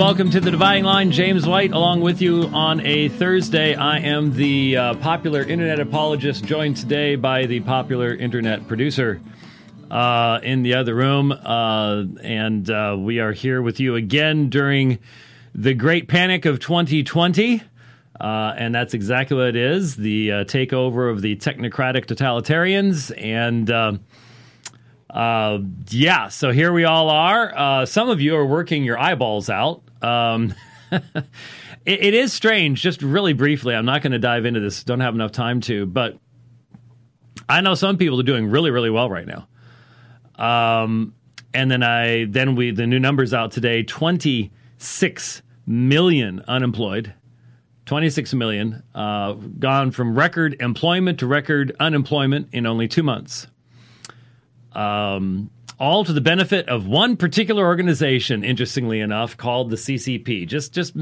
Welcome to the Dividing Line. James White, along with you on a Thursday. I am the uh, popular internet apologist, joined today by the popular internet producer uh, in the other room. Uh, and uh, we are here with you again during the great panic of 2020. Uh, and that's exactly what it is the uh, takeover of the technocratic totalitarians. And uh, yeah, so here we all are. Uh, some of you are working your eyeballs out. Um, it, it is strange, just really briefly. I'm not going to dive into this, don't have enough time to, but I know some people are doing really, really well right now. Um, and then I, then we, the new numbers out today 26 million unemployed. 26 million, uh, gone from record employment to record unemployment in only two months um, all to the benefit of one particular organization. Interestingly enough, called the CCP. Just just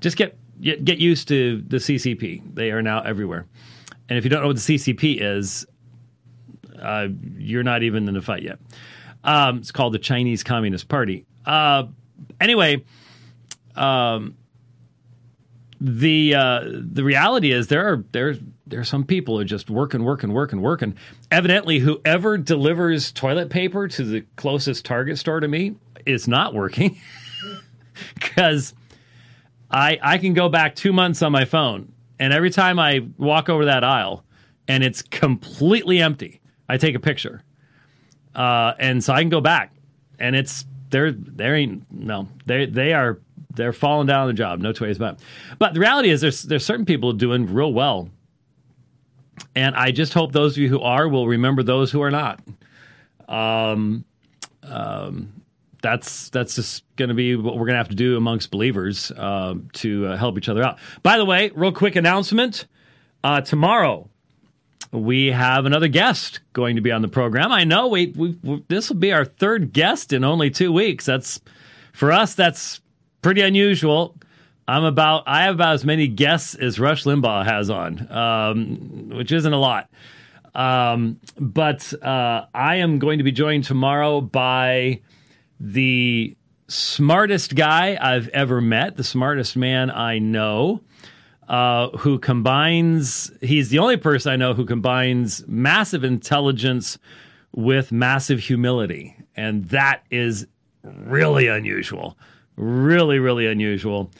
just get get used to the CCP. They are now everywhere. And if you don't know what the CCP is, uh, you're not even in the fight yet. Um, it's called the Chinese Communist Party. Uh, anyway, um, the uh, the reality is there are there there are some people who are just working, working, working, working. Evidently, whoever delivers toilet paper to the closest Target store to me is not working because I I can go back two months on my phone, and every time I walk over that aisle and it's completely empty, I take a picture, uh, and so I can go back, and it's there. There ain't no they they are they're falling down on the job. No two ways about it. But the reality is, there's there's certain people doing real well, and I just hope those of you who are will remember those who are not. Um, um, that's that's just going to be what we're going to have to do amongst believers uh, to uh, help each other out. By the way, real quick announcement: uh, tomorrow we have another guest going to be on the program. I know we, we this will be our third guest in only two weeks. That's for us. That's pretty unusual. I'm about I have about as many guests as Rush Limbaugh has on, um, which isn't a lot. Um, but uh, I am going to be joined tomorrow by the smartest guy I've ever met, the smartest man I know, uh, who combines. He's the only person I know who combines massive intelligence with massive humility, and that is really unusual really, really unusual.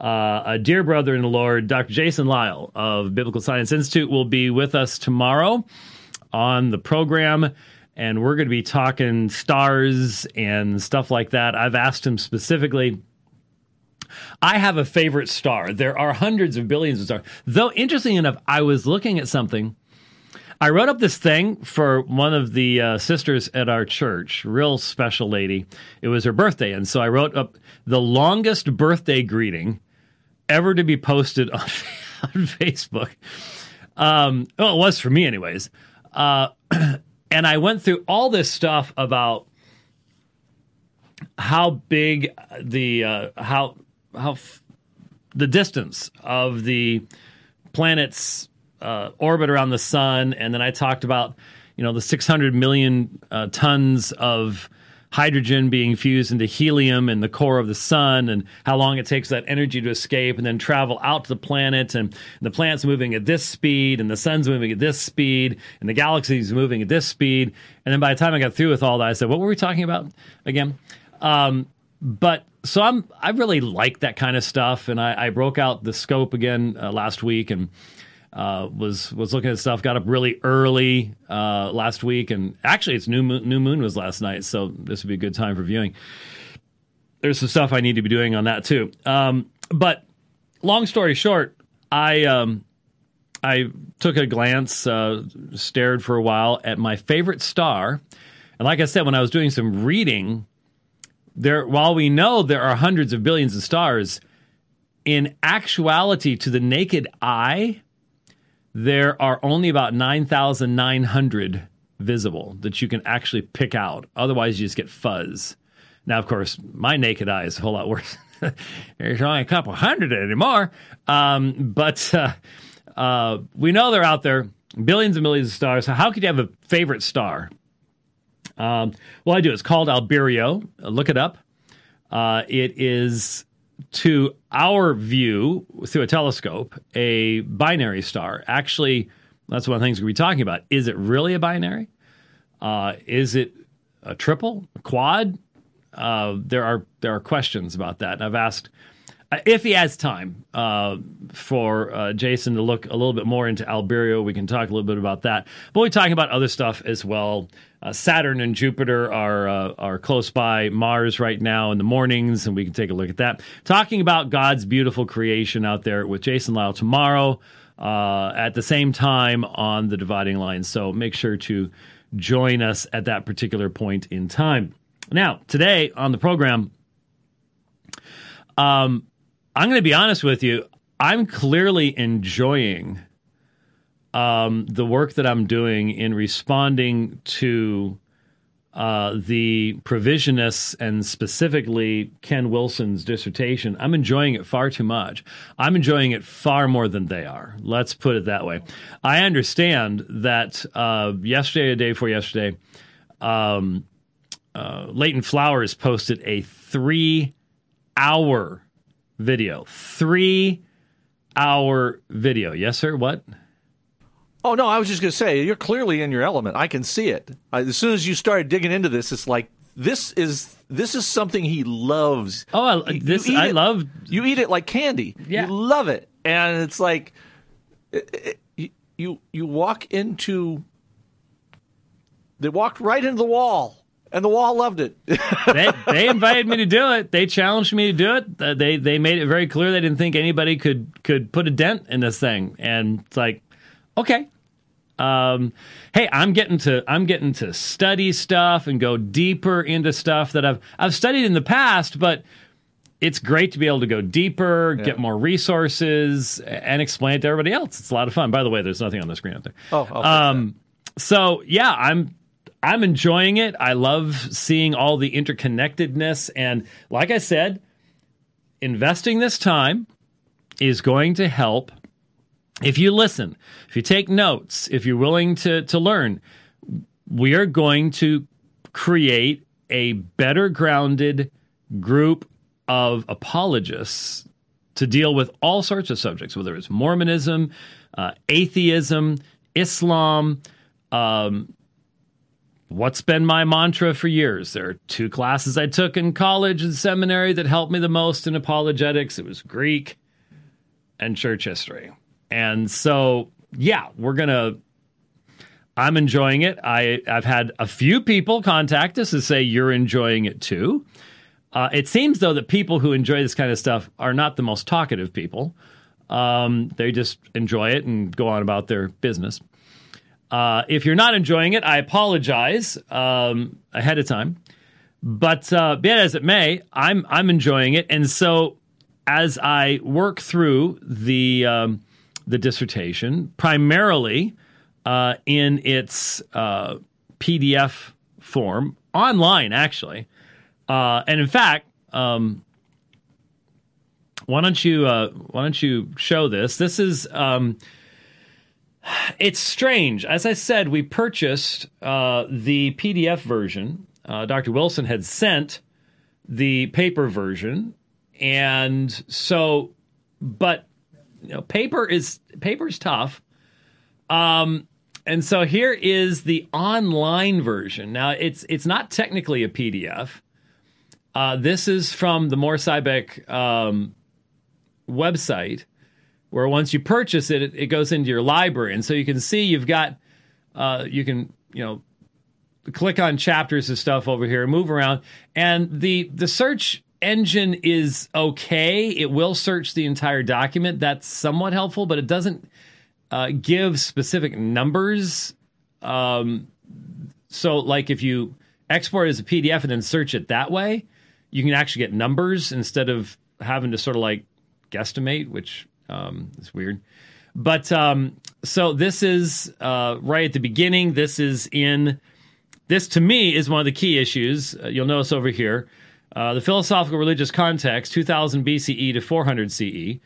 Uh, a dear brother in the Lord, Dr. Jason Lisle of Biblical Science Institute, will be with us tomorrow on the program, and we're going to be talking stars and stuff like that. I've asked him specifically. I have a favorite star. There are hundreds of billions of stars. Though, interesting enough, I was looking at something I wrote up this thing for one of the uh, sisters at our church, real special lady. It was her birthday, and so I wrote up the longest birthday greeting ever to be posted on, on Facebook. Um, well, it was for me, anyways. Uh, and I went through all this stuff about how big the uh, how how f- the distance of the planet's uh, orbit around the sun, and then I talked about you know the 600 million uh, tons of hydrogen being fused into helium in the core of the sun and how long it takes that energy to escape and then travel out to the planet. And, the planet's moving at this speed and the sun's moving at this speed and the galaxy's moving at this speed. And then by the time i got through with all that i said what were we talking about again? Um, but so i'm i really like that kind of stuff. And i, I broke out the scope again uh, last week and uh, was was looking at stuff. Got up really early uh, last week, and actually, it's new moon, new moon was last night, so this would be a good time for viewing. There's some stuff I need to be doing on that too. Um, but long story short, I um, I took a glance, uh, stared for a while at my favorite star, and like I said, when I was doing some reading, there while we know there are hundreds of billions of stars, in actuality, to the naked eye there are only about 9,900 visible that you can actually pick out. Otherwise, you just get fuzz. Now, of course, my naked eye is a whole lot worse. There's only a couple hundred anymore. Um, but uh, uh, we know they're out there, billions and millions of stars. How could you have a favorite star? Um, well, I do. It's called Albireo. Look it up. Uh, it is to our view through a telescope a binary star. Actually, that's one of the things we'll be talking about. Is it really a binary? Uh, is it a triple, a quad? Uh, there are there are questions about that. And I've asked uh, if he has time uh, for uh, Jason to look a little bit more into Albireo. we can talk a little bit about that. But we're talking about other stuff as well. Uh, Saturn and Jupiter are uh, are close by Mars right now in the mornings, and we can take a look at that. Talking about God's beautiful creation out there with Jason Lisle tomorrow uh, at the same time on the dividing line. So make sure to join us at that particular point in time. Now, today on the program, um, I'm going to be honest with you. I'm clearly enjoying um, the work that I'm doing in responding to uh, the provisionists and specifically Ken Wilson's dissertation. I'm enjoying it far too much. I'm enjoying it far more than they are. Let's put it that way. I understand that uh, yesterday, a day before yesterday, um, uh, Leighton Flowers posted a three hour video. Three hour video. Yes, sir. What? Oh no, I was just going to say you're clearly in your element. I can see it. As soon as you started digging into this, it's like this is this is something he loves. Oh, I, this I it, love. You eat it like candy. Yeah. you love it, and it's like it, it, you you walk into. They walked right into the wall and the wall loved it. they, they invited me to do it. They challenged me to do it. Uh, they they made it very clear they didn't think anybody could could put a dent in this thing. And it's like, okay, um, hey, I'm getting to I'm getting to study stuff and go deeper into stuff that I've I've studied in the past, but it's great to be able to go deeper, yeah. get more resources, and explain it to everybody else. It's a lot of fun. By the way, there's nothing on the screen up there. Oh, um, so yeah, I'm I'm enjoying it. I love seeing all the interconnectedness. And like I said, investing this time is going to help. If you listen, if you take notes, if you're willing to, to learn, we are going to create a better grounded group of apologists to deal with all sorts of subjects, whether it's Mormonism, uh, atheism, Islam, um, What's been my mantra for years? There are two classes I took in college and seminary that helped me the most in apologetics. It was Greek and church history. And so, yeah, we're going to I'm enjoying it. I, I've had a few people contact us and say you're enjoying it too. Uh, it seems though that people who enjoy this kind of stuff are not the most talkative people. Um, they just enjoy it and go on about their business. Uh, if you're not enjoying it, I apologize um, ahead of time. But uh, be it as it may, I'm I'm enjoying it, and so as I work through the um, the dissertation, primarily uh, in its uh, PDF form, online actually, uh, and in fact, um, why don't you uh, why don't you show this? This is um, it's strange. As I said, we purchased uh, the PDF version. Uh, Dr. Wilson had sent the paper version, and so, but you know, paper is paper's tough. Um, and so here is the online version. Now it's it's not technically a PDF. Uh, this is from the Mohr Siebeck um, website where once you purchase it, it, it goes into your library, and so you can see you've got uh, you can you know click on chapters and stuff over here, move around, and the the search engine is okay. It will search the entire document. That's somewhat helpful, but it doesn't uh, give specific numbers. Um, so, like if you export it as a PDF and then search it that way, you can actually get numbers instead of having to sort of like guesstimate, which um, it's weird. But um, so this is uh, right at the beginning. This is in, this to me is one of the key issues. Uh, you'll notice over here uh, the philosophical religious context, 2000 BCE to 400 CE.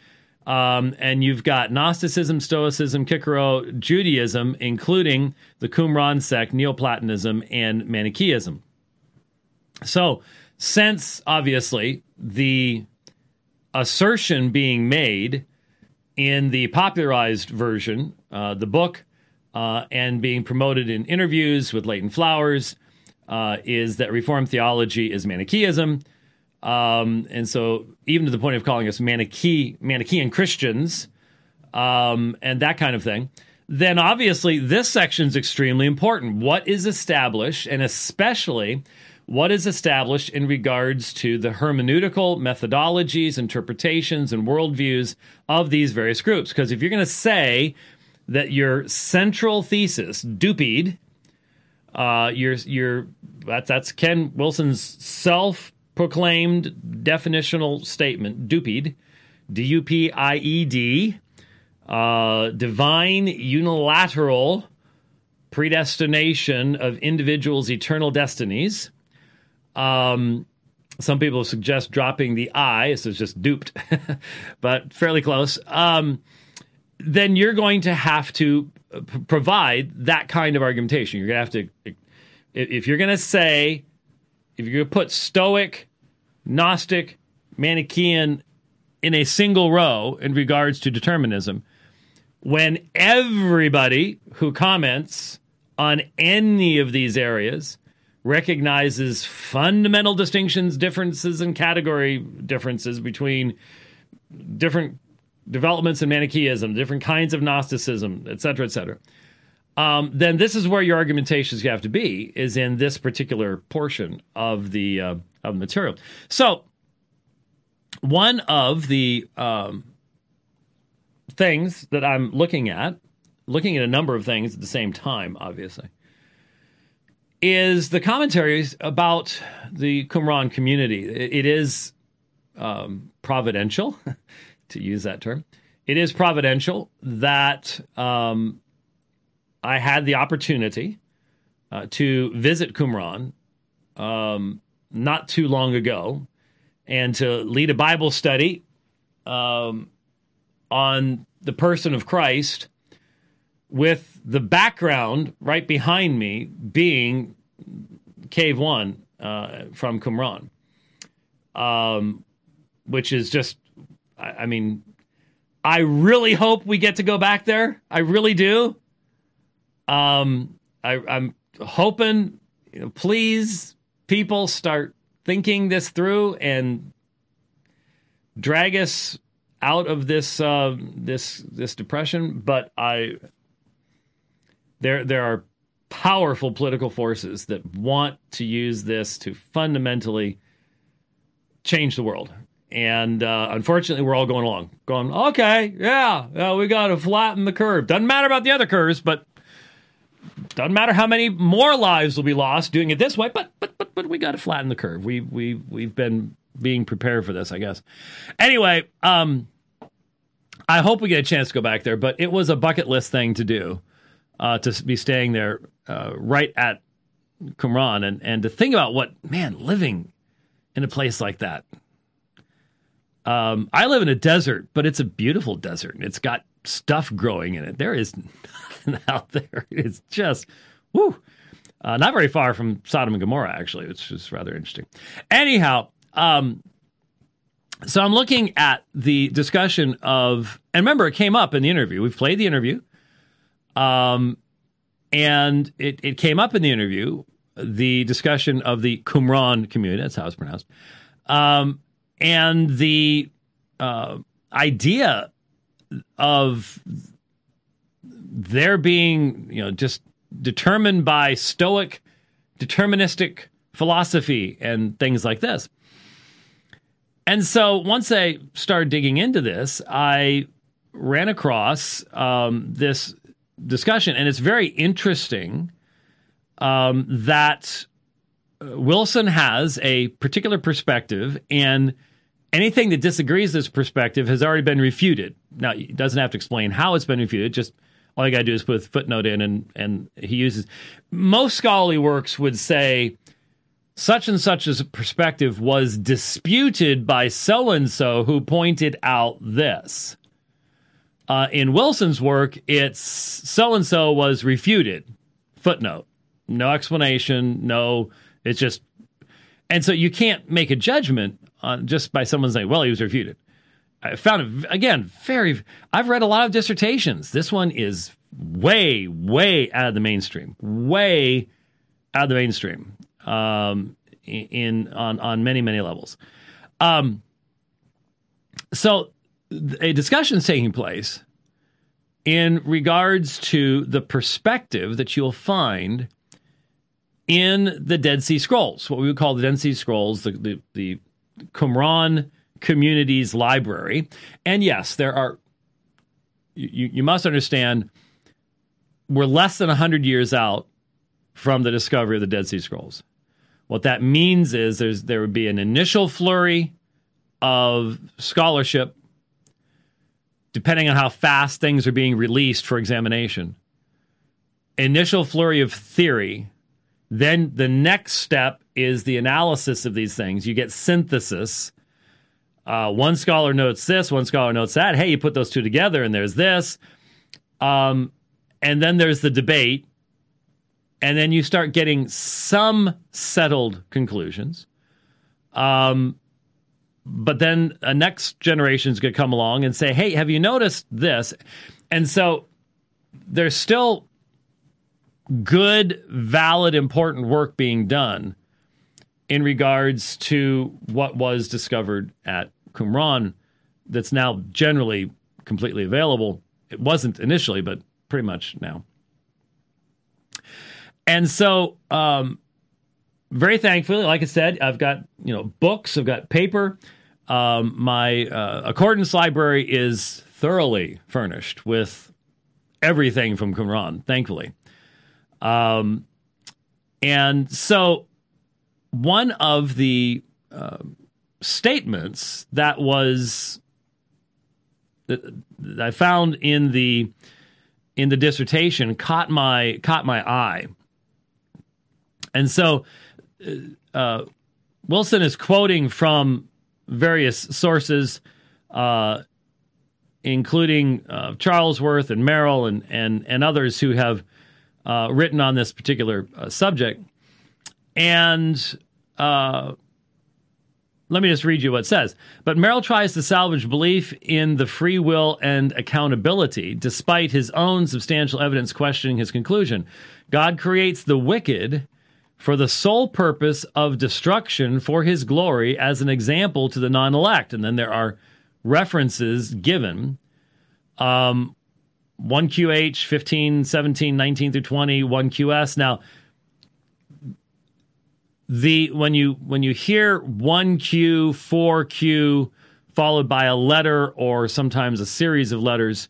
Um, and you've got Gnosticism, Stoicism, Kikero, Judaism, including the Qumran sect, Neoplatonism, and Manichaeism. So since obviously the assertion being made in the popularized version, uh, the book, uh, and being promoted in interviews with Leighton Flowers, uh, is that Reformed theology is Manichaeism. Um, and so, even to the point of calling us Manichae, Manichaean Christians um, and that kind of thing, then obviously this section is extremely important. What is established, and especially what is established in regards to the hermeneutical methodologies, interpretations, and worldviews of these various groups. Because if you're going to say that your central thesis, dupied, uh, your your that's that's Ken Wilson's self-proclaimed definitional statement, dupied, D-U-P-I-E-D, uh, divine unilateral predestination of individuals' eternal destinies. Um, some people suggest dropping the I, so it's just duped, but fairly close. Um, then you're going to have to p- provide that kind of argumentation. You're going to have to, if you're going to say, if you're going to put Stoic, Gnostic, Manichaean in a single row in regards to determinism, when everybody who comments on any of these areas recognizes fundamental distinctions, differences, and category differences between different developments in Manichaeism, different kinds of Gnosticism, et cetera, et cetera. Um, then this is where your argumentations have to be is in this particular portion of the uh, of the material. So one of the um, things that I'm looking at, looking at a number of things at the same time, obviously, is the commentaries about the Qumran community. It is um, providential, to use that term. It is providential that um, I had the opportunity uh, to visit Qumran um, not too long ago and to lead a Bible study um, on the person of Christ with the background right behind me being Cave One uh, from Qumran, um, which is just, I, mean, I really hope we get to go back there. I really do. Um, I, am hoping, you know, please, people start thinking this through and drag us out of this uh, this this depression. But I there there are powerful political forces that want to use this to fundamentally change the world. And uh, unfortunately, we're all going along, going, okay, yeah, yeah we got to flatten the curve. Doesn't matter about the other curves, but doesn't matter how many more lives will be lost doing it this way. But but but but we got to flatten the curve. We we we've been being prepared for this, I guess. Anyway, um, I hope we get a chance to go back there. But it was a bucket list thing to do uh, to be staying there uh, right at Qumran and, and to think about what, man, living in a place like that. Um, I live in a desert, but it's a beautiful desert. It's got stuff growing in it. There is nothing out there. It's just, whoo, uh, not very far from Sodom and Gomorrah, actually, which is rather interesting. Anyhow, um, so I'm looking at the discussion of, and remember, it came up in the interview. We've played the interview. Um, and it, it came up in the interview, the discussion of the Qumran community, that's how it's pronounced, um, and the uh, idea of there being, you know, just determined by Stoic deterministic philosophy and things like this. And so once I started digging into this, I ran across um, this discussion, and it's very interesting um, that uh, Wilson has a particular perspective, and anything that disagrees this perspective has already been refuted. Now, he doesn't have to explain how it's been refuted; just all you got to do is put a footnote in, and and he uses most scholarly works would say such and such as a perspective was disputed by so and so who pointed out this. Uh, in Wilson's work, it's so and so was refuted. Footnote. No explanation. No, it's just. And so you can't make a judgment on just by someone saying, well, he was refuted. I found it, again, very, I've read a lot of dissertations. This one is way, way out of the mainstream, way out of the mainstream um, in on, on many, many levels. Um, so a discussion is taking place in regards to the perspective that you'll find in the Dead Sea Scrolls, what we would call the Dead Sea Scrolls, the, the, the Qumran Communities Library. And yes, there are, you, you must understand, we're less than 100 years out from the discovery of the Dead Sea Scrolls. What that means is there's, there would be an initial flurry of scholarship, depending on how fast things are being released for examination. Initial flurry of theory then the next step is the analysis of these things. You get synthesis. Uh, one scholar notes this, one scholar notes that. Hey, you put those two together, and there's this. Um, and then there's the debate. And then you start getting some settled conclusions. Um, but then a next generation is going to come along and say, hey, have you noticed this? And so there's still good, valid, important work being done in regards to what was discovered at Qumran that's now generally completely available. It wasn't initially, but pretty much now. And so, um, very thankfully, like I said, I've got you know books, I've got paper. Um, my uh, accordance library is thoroughly furnished with everything from Qumran, thankfully. Um, and so, one of the uh, statements that was that, I found in the in the dissertation caught my caught my eye, and so uh, uh Wilson is quoting from various sources, uh, including uh, Charlesworth and Merrill and and and others who have uh, written on this particular uh, subject. And uh, let me just read you what it says. But Merrill tries to salvage belief in the free will and accountability, despite his own substantial evidence questioning his conclusion. God creates the wicked for the sole purpose of destruction for his glory as an example to the non elect. And then there are references given. Um, 1QH, 15, 17, 19 through 20, 1QS. Now, the when you when you hear 1Q, 4Q followed by a letter or sometimes a series of letters,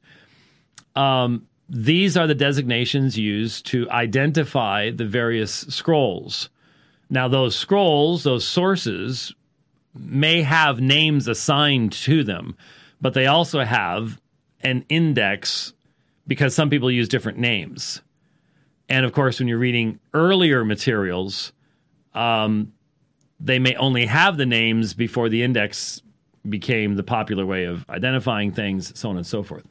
um, these are the designations used to identify the various scrolls. Now, those scrolls, those sources, may have names assigned to them, but they also have an index because some people use different names. And of course, when you're reading earlier materials, um, they may only have the names before the index became the popular way of identifying things, so on and so forth.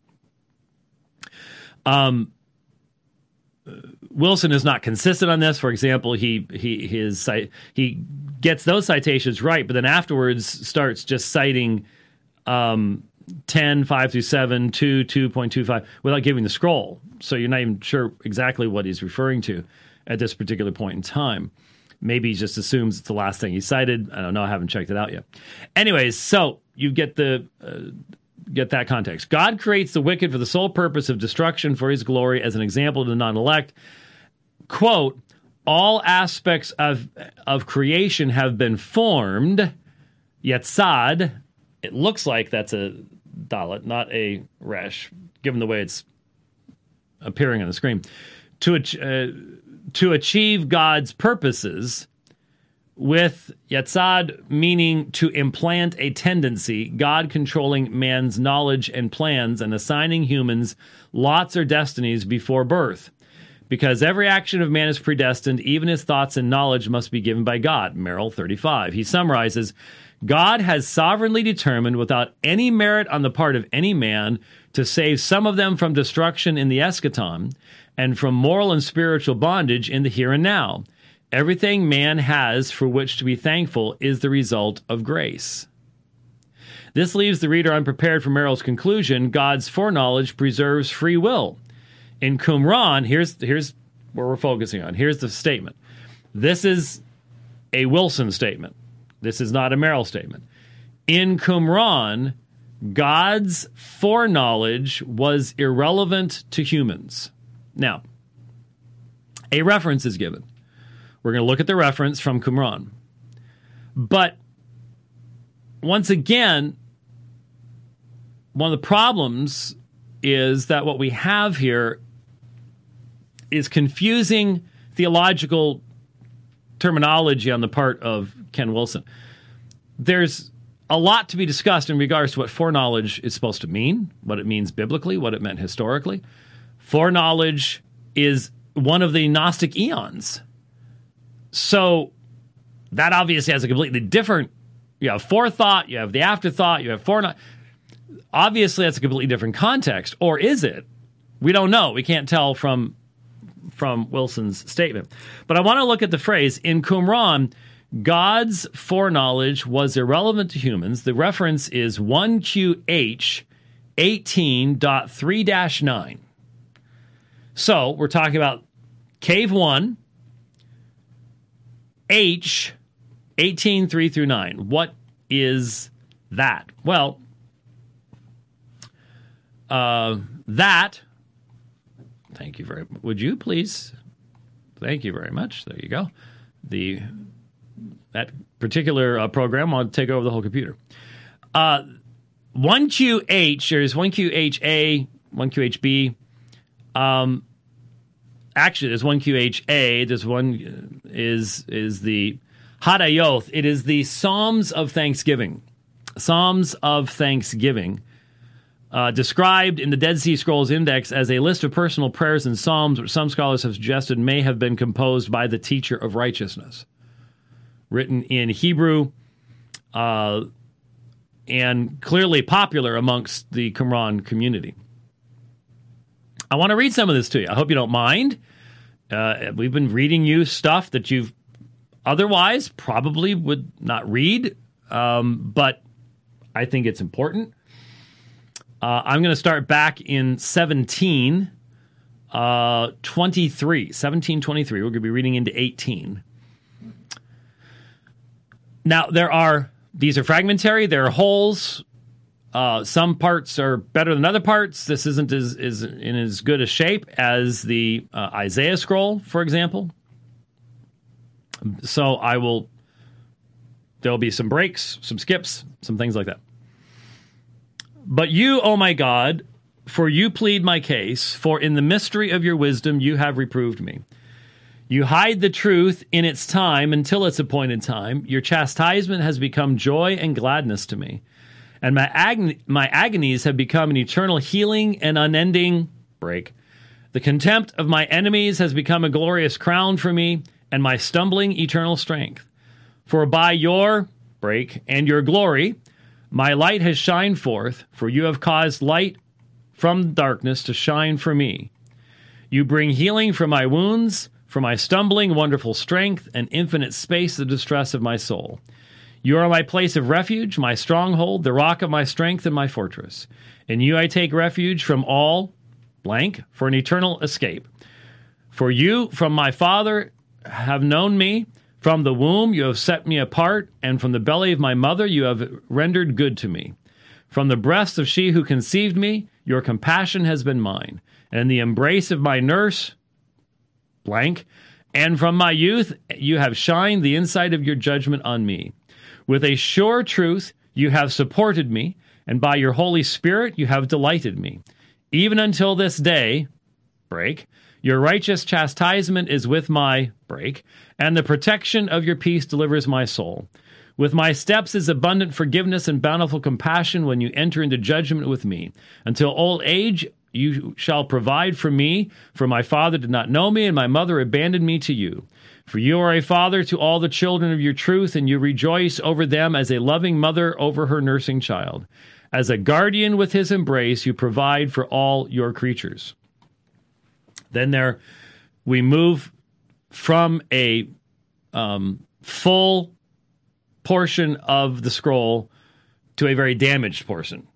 Um, Wilson is not consistent on this. For example, he he his he gets those citations right, but then afterwards starts just citing um, 10, 5 through 7, 2, 2.25 without giving the scroll. So you're not even sure exactly what he's referring to at this particular point in time. Maybe he just assumes it's the last thing he cited. I don't know. I haven't checked it out yet. Anyways, so you get the uh, get that context. God creates the wicked for the sole purpose of destruction for his glory as an example to the non-elect. Quote, all aspects of of creation have been formed, yet sad. It looks like that's a Dalet, not a Resh, given the way it's appearing on the screen, to, uh, to achieve God's purposes with Yatsad meaning to implant a tendency, God controlling man's knowledge and plans and assigning humans lots or destinies before birth. Because every action of man is predestined, even his thoughts and knowledge must be given by God. Merrill 35. He summarizes God has sovereignly determined, without any merit on the part of any man, to save some of them from destruction in the eschaton and from moral and spiritual bondage in the here and now. Everything man has for which to be thankful is the result of grace. This leaves the reader unprepared for Merrill's conclusion God's foreknowledge preserves free will. In Qumran, here's, here's where we're focusing on. Here's the statement. This is a Wilson statement. This is not a Merrill statement. In Qumran, God's foreknowledge was irrelevant to humans. Now, a reference is given. We're going to look at the reference from Qumran. But once again, one of the problems is that what we have here is confusing theological terminology on the part of Ken Wilson. There's a lot to be discussed in regards to what foreknowledge is supposed to mean, what it means biblically, what it meant historically. Foreknowledge is one of the Gnostic eons. So that obviously has a completely different. You have forethought, you have the afterthought, you have foreknowledge. Obviously, that's a completely different context, or is it? We don't know. We can't tell from from Wilson's statement. But I want to look at the phrase in Qumran. God's foreknowledge was irrelevant to humans. The reference is 1QH 18.3 9. So we're talking about Cave 1, H 18, 3 through 9. What is that? Well, uh, that, thank you very much. Would you please? Thank you very much. There you go. The that particular uh, program will take over the whole computer. Uh, 1QH, there's 1QHA, 1QHB. Um, actually, there's 1QHA. There's one is is the Hodayoth. It is the Psalms of Thanksgiving. Psalms of Thanksgiving. Uh, described in the Dead Sea Scrolls Index as a list of personal prayers and psalms, which some scholars have suggested may have been composed by the teacher of righteousness written in Hebrew, uh, and clearly popular amongst the Qumran community. I want to read some of this to you. I hope you don't mind. Uh, we've been reading you stuff that you've otherwise probably would not read, um, but I think it's important. Uh, I'm going to start back in 17, uh, 23, 1723. We're going to be reading into 18. Now there are these are fragmentary. There are holes. Uh, some parts are better than other parts. This isn't as is in as good a shape as the uh, Isaiah scroll, for example. So I will. There'll be some breaks, some skips, some things like that. But you, oh my God, for you plead my case, for in the mystery of your wisdom you have reproved me. You hide the truth in its time until its appointed time. Your chastisement has become joy and gladness to me. And my, ag- my agonies have become an eternal healing and unending break. The contempt of my enemies has become a glorious crown for me, and my stumbling eternal strength. For by your break and your glory, my light has shined forth, for you have caused light from darkness to shine for me. You bring healing for my wounds for my stumbling, wonderful strength, and infinite space, the distress of my soul. You are my place of refuge, my stronghold, the rock of my strength, and my fortress. In you I take refuge from all blank for an eternal escape. For you, from my father, have known me. From the womb you have set me apart, and from the belly of my mother you have rendered good to me. From the breast of she who conceived me, your compassion has been mine. And in the embrace of my nurse, blank. And from my youth you have shined the insight of your judgment on me. With a sure truth you have supported me, and by your Holy Spirit you have delighted me. Even until this day, break, your righteous chastisement is with my break, and the protection of your peace delivers my soul. With my steps is abundant forgiveness and bountiful compassion when you enter into judgment with me. Until old age, you shall provide for me, for my father did not know me, and my mother abandoned me to you. For you are a father to all the children of your truth, and you rejoice over them as a loving mother over her nursing child. As a guardian with his embrace, you provide for all your creatures. Then there we move from a um, full portion of the scroll to a very damaged portion.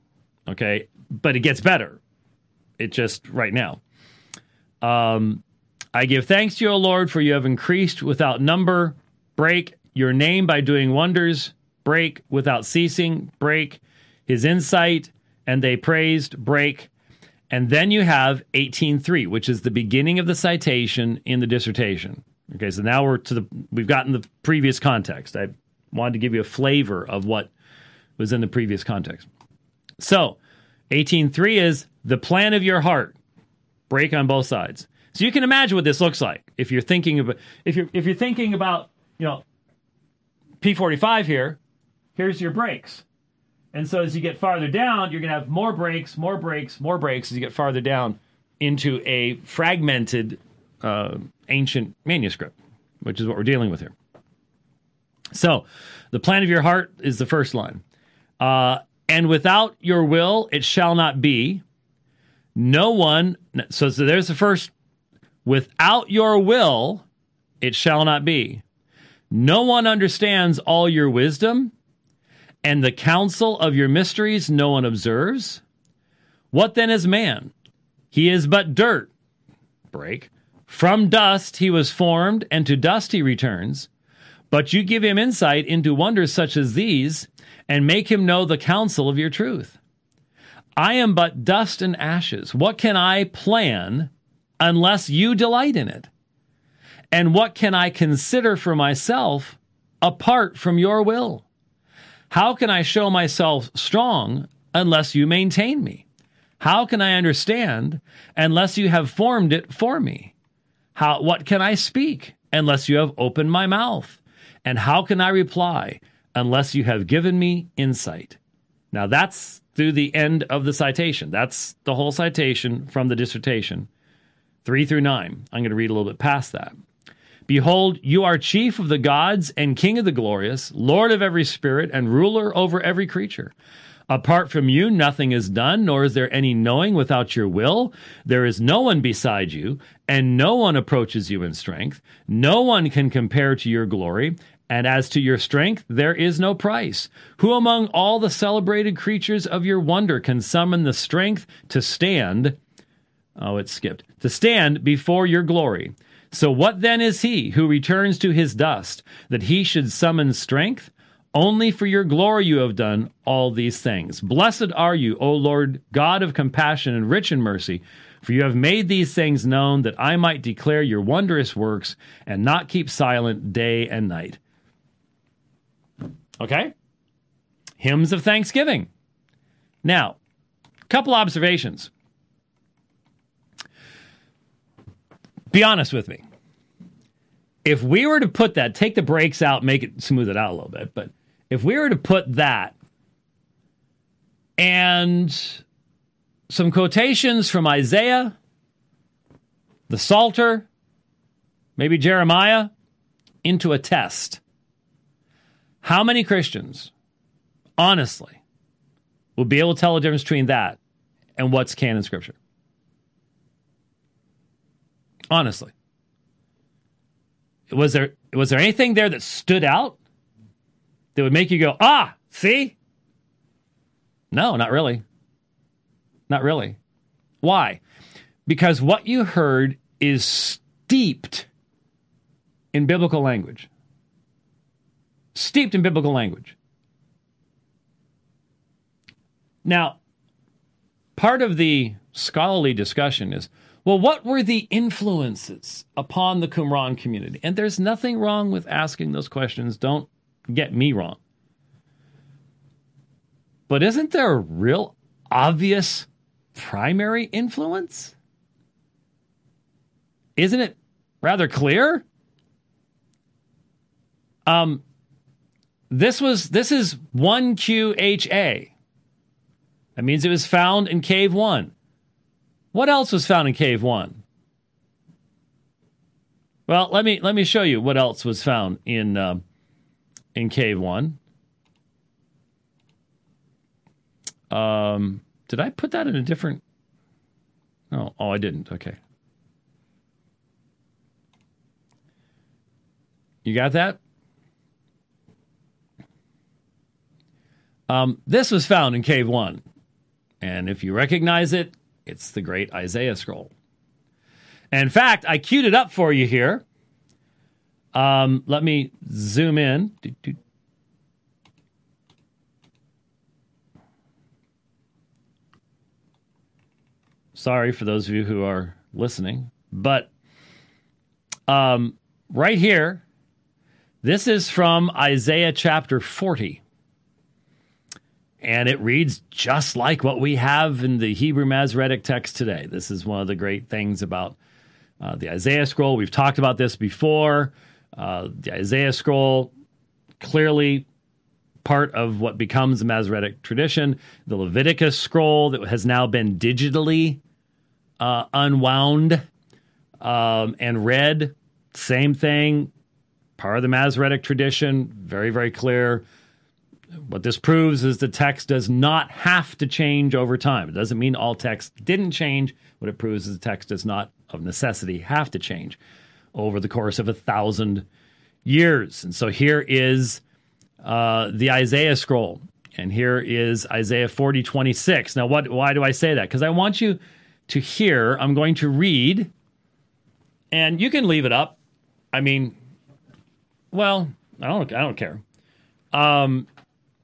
Okay, but it gets better. It just right now. Um, I give thanks to you, O Lord, for you have increased without number. Break your name by doing wonders. Break without ceasing. Break his insight, and they praised. Break. And then you have 18.3, which is the beginning of the citation in the dissertation. Okay, so now we're to the we've gotten the previous context. I wanted to give you a flavor of what was in the previous context. So, 18.3 is the plan of your heart. Break on both sides. So you can imagine what this looks like if you're thinking about if you're if you're thinking about, you know, P45 here, here's your breaks. And so as you get farther down, you're to have more breaks, more breaks, more breaks as you get farther down into a fragmented uh, ancient manuscript, which is what we're dealing with here. So, the plan of your heart is the first line. Uh, and without your will, it shall not be. No one, so, so there's the first. Without your will, it shall not be. No one understands all your wisdom, and the counsel of your mysteries no one observes. What then is man? He is but dirt. Break. From dust he was formed, and to dust he returns. But you give him insight into wonders such as these, and make him know the counsel of your truth. I am but dust and ashes. What can I plan unless you delight in it? And what can I consider for myself apart from your will? How can I show myself strong unless you maintain me? How can I understand unless you have formed it for me? How, what can I speak unless you have opened my mouth? And how can I reply unless you have given me insight? Now that's through the end of the citation. That's the whole citation from the dissertation, three through nine. I'm going to read a little bit past that. Behold, you are chief of the gods and king of the glorious, Lord of every spirit, and ruler over every creature. Apart from you, nothing is done, nor is there any knowing without your will. There is no one beside you, and no one approaches you in strength. No one can compare to your glory. And as to your strength, there is no price. Who among all the celebrated creatures of your wonder can summon the strength to stand? Oh, it skipped. To stand before your glory. So what then is he who returns to his dust, that he should summon strength? Only for your glory you have done all these things. Blessed are you, O Lord, God of compassion and rich in mercy, for you have made these things known that I might declare your wondrous works and not keep silent day and night. Okay? Hymns of thanksgiving. Now, couple observations. Be honest with me. If we were to put that, take the breaks out, make it smooth it out a little bit, but if we were to put that and some quotations from Isaiah, the Psalter, maybe Jeremiah, into a test, how many Christians, honestly, will be able to tell the difference between that and what's canon scripture? Honestly. Was there was there anything there that stood out that would make you go, ah, see? No, not really. Not really. Why? Because what you heard is steeped in biblical language. Steeped in biblical language. Now, part of the scholarly discussion is well, what were the influences upon the Qumran community? And there's nothing wrong with asking those questions. Don't get me wrong. But isn't there a real obvious primary influence? Isn't it rather clear? Um, this was this is 1QHA. That means it was found in cave 1. What else was found in cave 1? Well, let me let me show you what else was found in uh, in cave 1. Um, did I put that in a different Oh, oh I didn't. Okay. You got that? Um, this was found in Cave 1. And if you recognize it, it's the great Isaiah scroll. In fact, I queued it up for you here. Um, let me zoom in. Sorry for those of you who are listening, but um, right here, this is from Isaiah chapter 40. And it reads just like what we have in the Hebrew Masoretic text today. This is one of the great things about uh, the Isaiah scroll. We've talked about this before. Uh, the Isaiah scroll, clearly part of what becomes the Masoretic tradition. The Leviticus scroll that has now been digitally uh, unwound um, and read, same thing. Part of the Masoretic tradition, very, very clear. What this proves is the text does not have to change over time. It doesn't mean all text didn't change. What it proves is the text does not, of necessity, have to change over the course of a thousand years. And so here is uh, the Isaiah scroll, and here is Isaiah 40, 26. Now, what, why do I say that? Because I want you to hear, I'm going to read, and you can leave it up. I mean, well, I don't, I don't care. Um,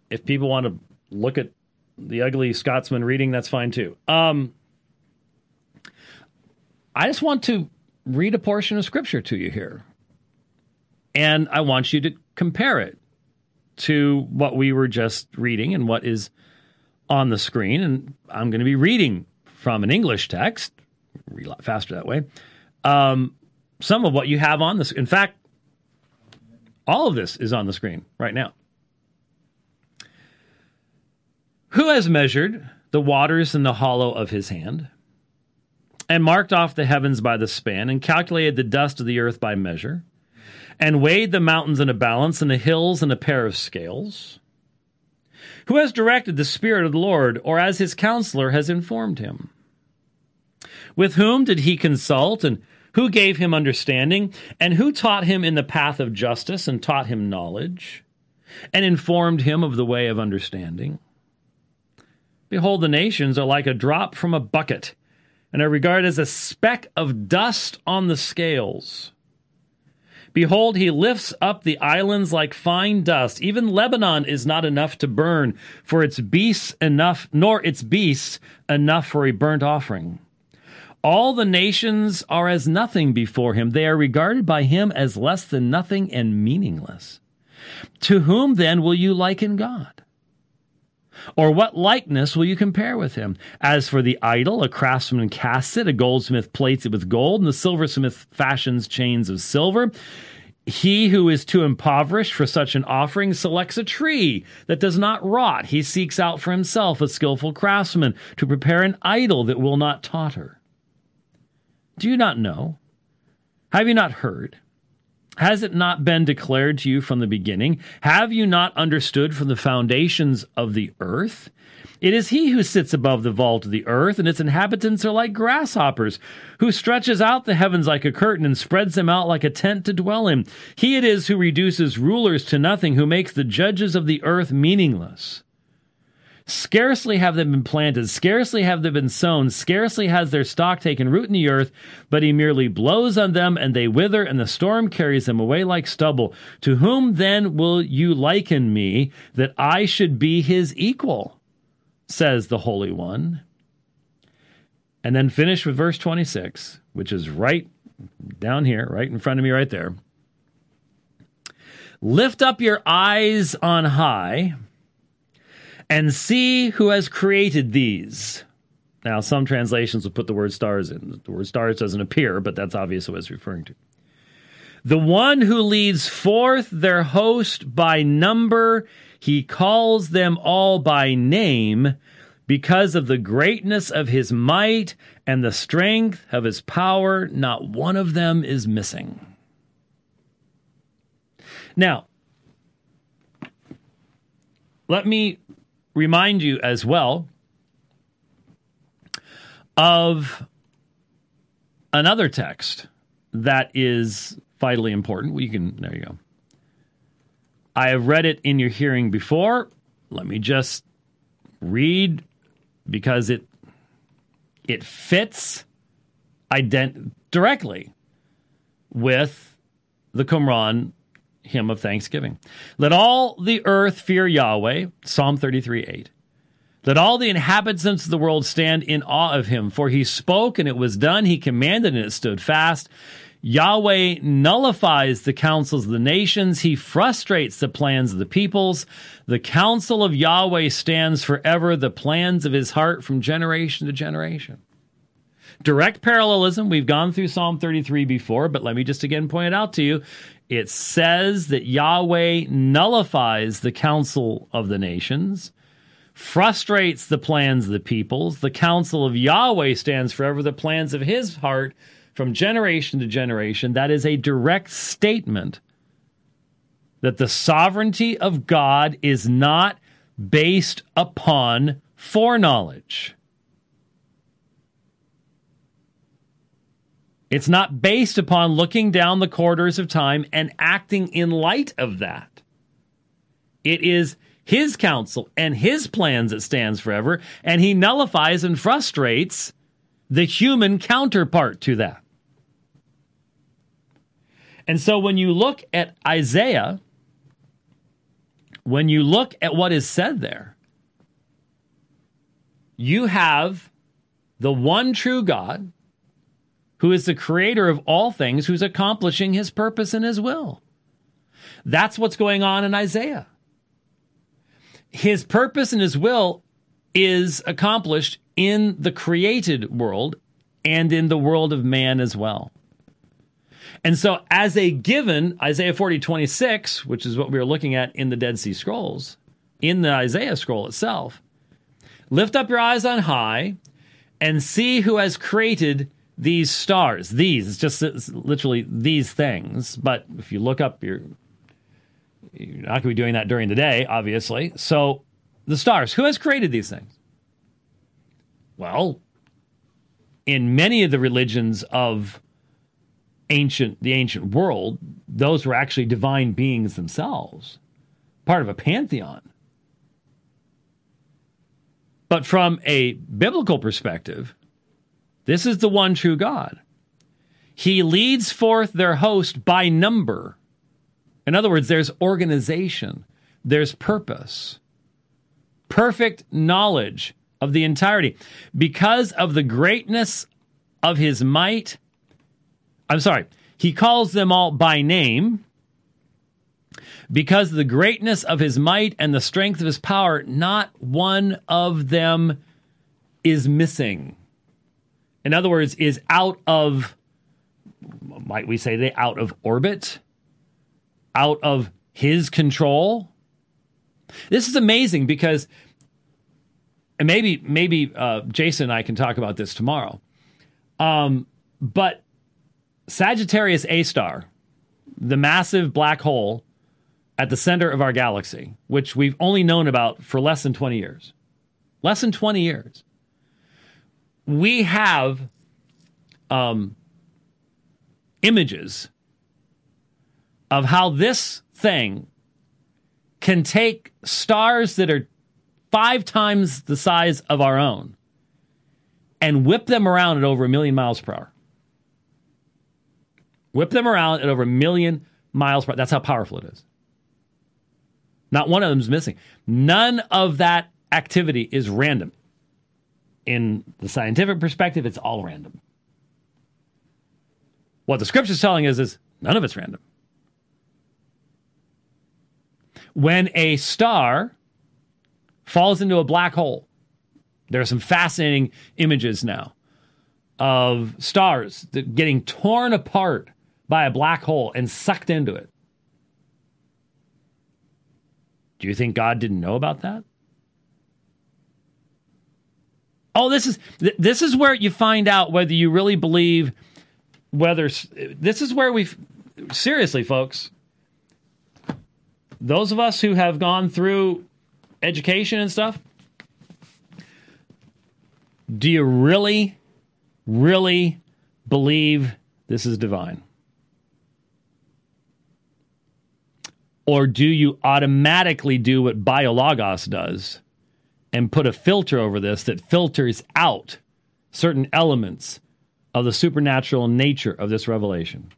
if people want to look at the ugly Scotsman reading, that's fine too. Um, I just want to read a portion of scripture to you here. And I want you to compare it to what we were just reading and what is on the screen. And I'm going to be reading from an English text, read a lot faster that way, um, some of what you have on this. In fact, all of this is on the screen right now. Who has measured the waters in the hollow of his hand, and marked off the heavens by the span, and calculated the dust of the earth by measure, and weighed the mountains in a balance, and the hills in a pair of scales? Who has directed the Spirit of the Lord, or as his counselor has informed him? With whom did he consult, and who gave him understanding, and who taught him in the path of justice, and taught him knowledge, and informed him of the way of understanding? Behold, the nations are like a drop from a bucket, and are regarded as a speck of dust on the scales. Behold, he lifts up the islands like fine dust. Even Lebanon is not enough to burn, for its beasts enough, nor its beasts enough for a burnt offering. All the nations are as nothing before him. They are regarded by him as less than nothing and meaningless. To whom then will you liken God? Or what likeness will you compare with him? As for the idol, a craftsman casts it, a goldsmith plates it with gold, and the silversmith fashions chains of silver. He who is too impoverished for such an offering selects a tree that does not rot. He seeks out for himself a skillful craftsman to prepare an idol that will not totter. Do you not know? Have you not heard? Has it not been declared to you from the beginning? Have you not understood from the foundations of the earth? It is he who sits above the vault of the earth, and its inhabitants are like grasshoppers, who stretches out the heavens like a curtain and spreads them out like a tent to dwell in. He it is who reduces rulers to nothing, who makes the judges of the earth meaningless. Scarcely have they been planted, scarcely have they been sown, scarcely has their stock taken root in the earth, but he merely blows on them and they wither, and the storm carries them away like stubble. To whom then will you liken me that I should be his equal? says the Holy One. And then finish with verse 26, which is right down here, right in front of me, right there. Lift up your eyes on high and see who has created these. Now, some translations will put the word stars in. The word stars doesn't appear, but that's obvious what it's referring to. The one who leads forth their host by number, he calls them all by name because of the greatness of his might and the strength of his power. Not one of them is missing. Now, let me remind you as well of another text that is vitally important. You can there you go. I have read it in your hearing before. Let me just read because it it fits ident- directly with the Qumran hymn of thanksgiving. Let all the earth fear Yahweh, Psalm 33 8. Let all the inhabitants of the world stand in awe of him, for he spoke and it was done, he commanded and it stood fast. Yahweh nullifies the counsels of the nations. He frustrates the plans of the peoples. The counsel of Yahweh stands forever, the plans of his heart from generation to generation. Direct parallelism. We've gone through Psalm 33 before, but let me just again point it out to you. It says that Yahweh nullifies the counsel of the nations, frustrates the plans of the peoples. The counsel of Yahweh stands forever, the plans of his heart from generation to generation. That is a direct statement that the sovereignty of God is not based upon foreknowledge. It's not based upon looking down the corridors of time and acting in light of that. It is his counsel and his plans that stands forever, and he nullifies and frustrates the human counterpart to that. And so when you look at Isaiah, when you look at what is said there, you have the one true God who is the creator of all things, who's accomplishing his purpose and his will. That's what's going on in Isaiah. His purpose and his will is accomplished in the created world and in the world of man as well. And so, as a given, Isaiah 40, 26, which is what we were looking at in the Dead Sea Scrolls, in the Isaiah scroll itself, lift up your eyes on high and see who has created these stars. These, it's just it's literally these things. But if you look up, you're, you're not going to be doing that during the day, obviously. So, the stars, who has created these things? Well, in many of the religions of ancient the ancient world, those were actually divine beings themselves, part of a pantheon. But from a biblical perspective, this is the one true God. He leads forth their host by number. In other words, there's organization, there's purpose, perfect knowledge of the entirety. Because of the greatness of his might, I'm sorry, he calls them all by name. Because of the greatness of his might and the strength of his power, not one of them is missing. In other words, is out of, might we say, they out of orbit, out of his control. This is amazing because, and maybe maybe uh, Jason and I can talk about this tomorrow. Um, but Sagittarius A star, the massive black hole at the center of our galaxy, which we've only known about for less than 20 years. Less than 20 years. We have um, images of how this thing can take stars that are five times the size of our own and whip them around at over a million miles per hour. Whip them around at over a million miles per hour. That's how powerful it is. Not one of them is missing. None of that activity is random. In the scientific perspective, it's all random. What the scripture is telling us is none of it's random. When a star falls into a black hole, there are some fascinating images now of stars getting torn apart by a black hole and sucked into it. Do you think God didn't know about that? Oh, this is this is where you find out whether you really believe whether this is where we seriously folks. Those of us who have gone through education and stuff do you really really believe this is divine? Or do you automatically do what BioLogos does and put a filter over this that filters out certain elements of the supernatural nature of this revelation?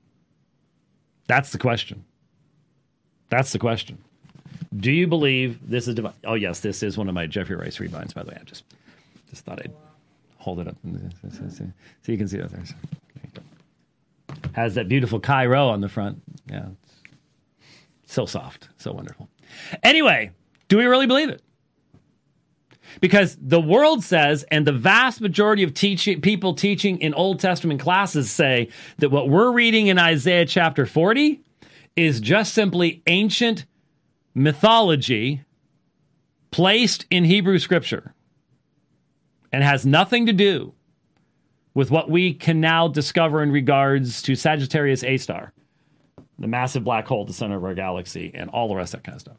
That's the question. That's the question. Do you believe this is divine? Oh, yes, this is one of my Jeffrey Rice rebinds, by the way. I just just thought I'd hold it up so you can see that there. Has that beautiful Chi-Rho on the front. Yeah. So soft, so wonderful. Anyway, do we really believe it? Because the world says, and the vast majority of teaching, people teaching in Old Testament classes say that what we're reading in Isaiah chapter 40 is just simply ancient mythology placed in Hebrew scripture and has nothing to do with what we can now discover in regards to Sagittarius A star, the massive black hole at the center of our galaxy, and all the rest of that kind of stuff.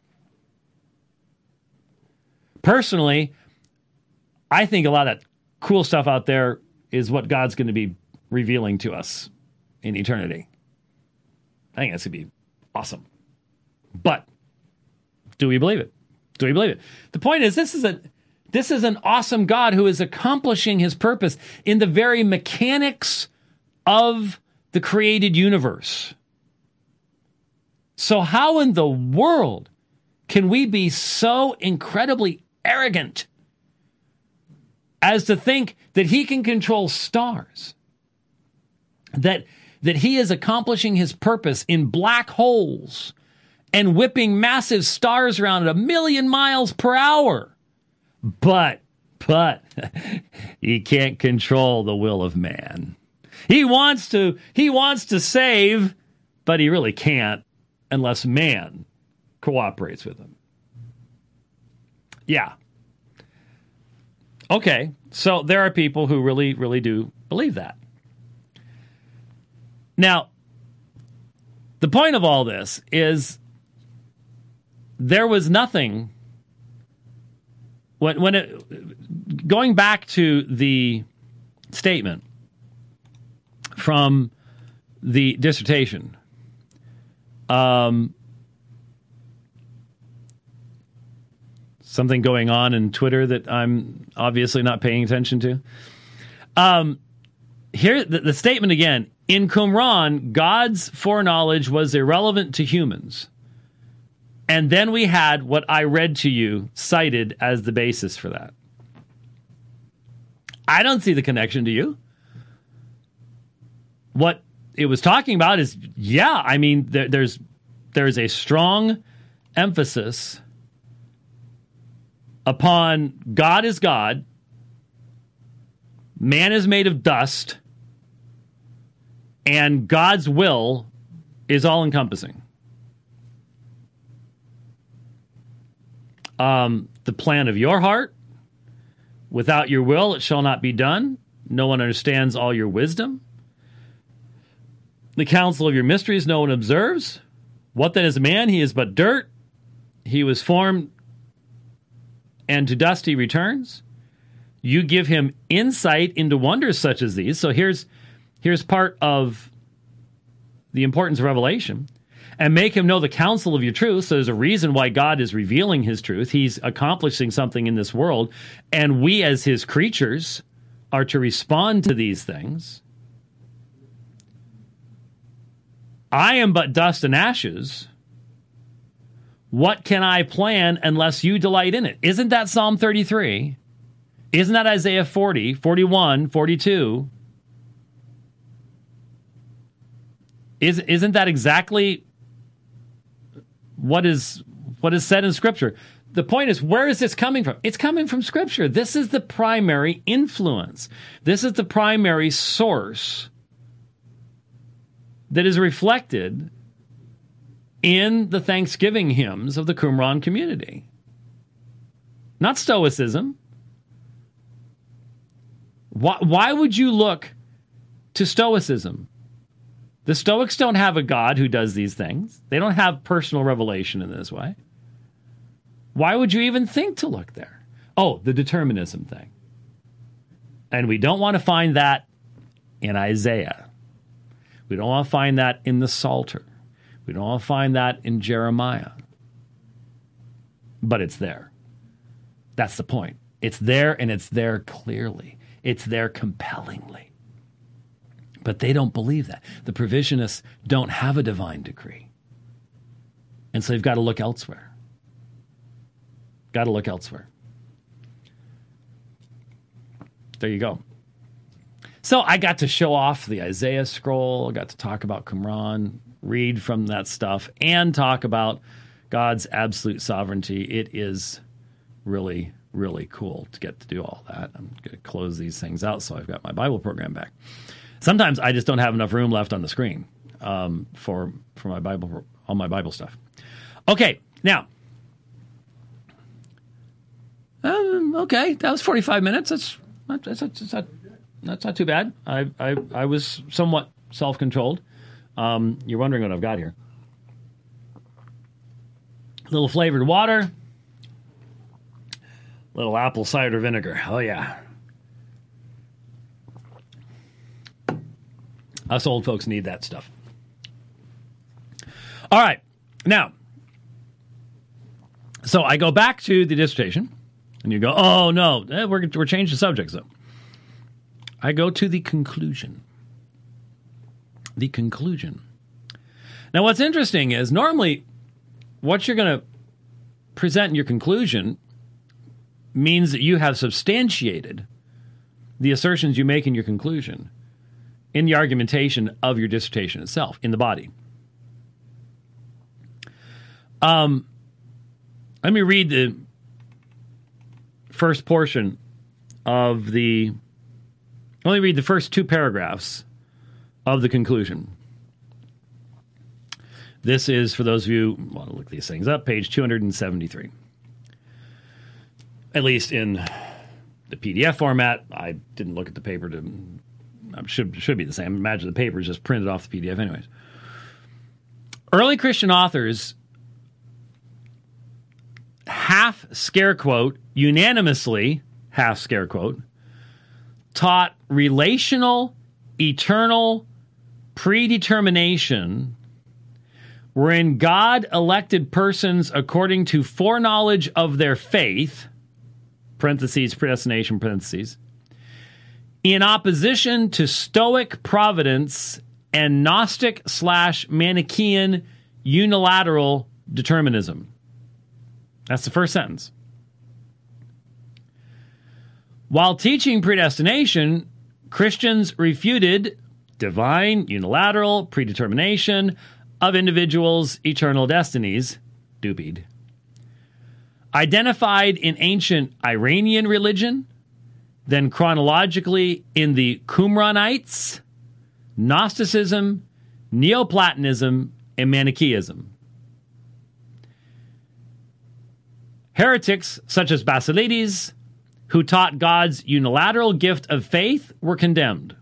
Personally, I think a lot of that cool stuff out there is what God's going to be revealing to us in eternity. I think that's going to be awesome. But do we believe it? Do we believe it? The point is, this is a this is an awesome God who is accomplishing his purpose in the very mechanics of the created universe. So, how in the world can we be so incredibly arrogant as to think that he can control stars? That, that he is accomplishing his purpose in black holes and whipping massive stars around at a million miles per hour. But, but, he can't control the will of man. He wants to, he wants to save, but he really can't unless man cooperates with him. Yeah. Okay, so there are people who really, really do believe that. Now, the point of all this is there was nothing when when it going back to the statement from the dissertation um something going on in Twitter that I'm obviously not paying attention to. Um, here, the, the statement again in Qumran, God's foreknowledge was irrelevant to humans. And then we had what I read to you cited as the basis for that. I don't see the connection to you. What it was talking about is, yeah, I mean, there, there's there's a strong emphasis upon God is God, man is made of dust, and God's will is all encompassing. Um, the plan of your heart, without your will, it shall not be done. No one understands all your wisdom. The counsel of your mysteries, no one observes. What then is man? He is but dirt. He was formed and to dust he returns. You give him insight into wonders such as these. So here's here's part of the importance of revelation. And make him know the counsel of your truth. So there's a reason why God is revealing his truth. He's accomplishing something in this world. And we, as his creatures, are to respond to these things. I am but dust and ashes. What can I plan unless you delight in it? Isn't that Psalm 33? Isn't that Isaiah 40, 41, 42? Is, isn't that exactly what is what is said in Scripture? The point is, where is this coming from? It's coming from Scripture. This is the primary influence. This is the primary source that is reflected in the Thanksgiving hymns of the Qumran community. Not Stoicism. Why, why would you look to Stoicism? The Stoics don't have a God who does these things. They don't have personal revelation in this way. Why would you even think to look there? Oh, the determinism thing. And we don't want to find that in Isaiah. We don't want to find that in the Psalter. We don't to find that in Jeremiah. but it's there. That's the point. It's there and it's there clearly, it's there compellingly. But they don't believe that. The provisionists don't have a divine decree. And so they've got to look elsewhere. Got to look elsewhere. There you go. So I got to show off the Isaiah scroll. I got to talk about Qumran, read from that stuff, and talk about God's absolute sovereignty. It is really, really cool to get to do all that. I'm going to close these things out so I've got my Bible program back. Sometimes I just don't have enough room left on the screen um, for for my Bible, all my Bible stuff. Okay, now. Um, okay, that was 45 minutes. That's that's, that's, that's not that's not too bad. I I, I was somewhat self controlled. Um, you're wondering what I've got here. Little flavored water, little apple cider vinegar. Oh yeah. Us old folks need that stuff. All right. Now, so I go back to the dissertation, and you go, oh, no, eh, we're, we're changing subjects, though. I go to the conclusion. The conclusion. Now, what's interesting is normally what you're going to present in your conclusion means that you have substantiated the assertions you make in your conclusion in the argumentation of your dissertation itself, in the body. Um, let me read the first portion of the let me read the first two paragraphs of the conclusion. This is, for those of you who want to look these things up, page 273. At least in the PDF format. I didn't look at the paper to um, should should be the same. Imagine the paper is just printed off the PDF, anyways. Early Christian authors half scare quote unanimously half scare quote taught relational, eternal predetermination wherein God elected persons according to foreknowledge of their faith, parentheses, predestination, parentheses, in opposition to Stoic providence and Gnostic slash Manichaean unilateral determinism. That's the first sentence. While teaching predestination, Christians refuted divine, unilateral predetermination of individuals' eternal destinies, DUPIED. Identified in ancient Iranian religion, then chronologically in the Qumranites, Gnosticism, Neoplatonism, and Manichaeism. Heretics such as Basilides, who taught God's unilateral gift of faith were condemned.